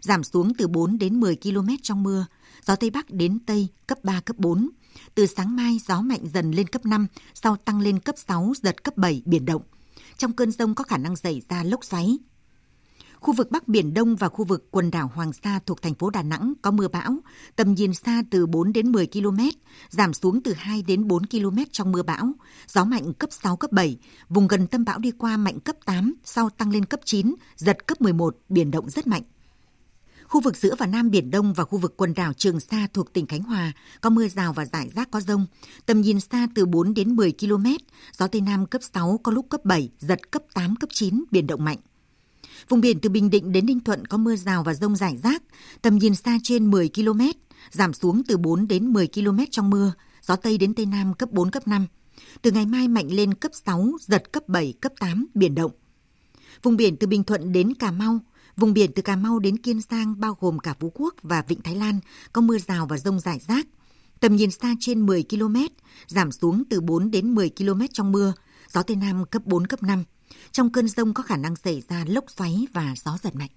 giảm xuống từ 4 đến 10 km trong mưa, gió Tây Bắc đến Tây cấp 3, cấp 4. Từ sáng mai gió mạnh dần lên cấp 5, sau tăng lên cấp 6, giật cấp 7, biển động. Trong cơn rông có khả năng xảy ra lốc xoáy. Khu vực Bắc Biển Đông và khu vực quần đảo Hoàng Sa thuộc thành phố Đà Nẵng có mưa bão, tầm nhìn xa từ 4 đến 10 km, giảm xuống từ 2 đến 4 km trong mưa bão, gió mạnh cấp 6, cấp 7, vùng gần tâm bão đi qua mạnh cấp 8, sau tăng lên cấp 9, giật cấp 11, biển động rất mạnh. Khu vực giữa và Nam Biển Đông và khu vực quần đảo Trường Sa thuộc tỉnh Khánh Hòa có mưa rào và rải rác có rông. Tầm nhìn xa từ 4 đến 10 km, gió Tây Nam cấp 6 có lúc cấp 7, giật cấp 8, cấp 9, biển động mạnh. Vùng biển từ Bình Định đến Ninh Thuận có mưa rào và rông rải rác, tầm nhìn xa trên 10 km, giảm xuống từ 4 đến 10 km trong mưa, gió Tây đến Tây Nam cấp 4, cấp 5. Từ ngày mai mạnh lên cấp 6, giật cấp 7, cấp 8, biển động. Vùng biển từ Bình Thuận đến Cà Mau, vùng biển từ Cà Mau đến Kiên Giang bao gồm cả Phú Quốc và Vịnh Thái Lan có mưa rào và rông rải rác. Tầm nhìn xa trên 10 km, giảm xuống từ 4 đến 10 km trong mưa, gió Tây Nam cấp 4, cấp 5. Trong cơn rông có khả năng xảy ra lốc xoáy và gió giật mạnh.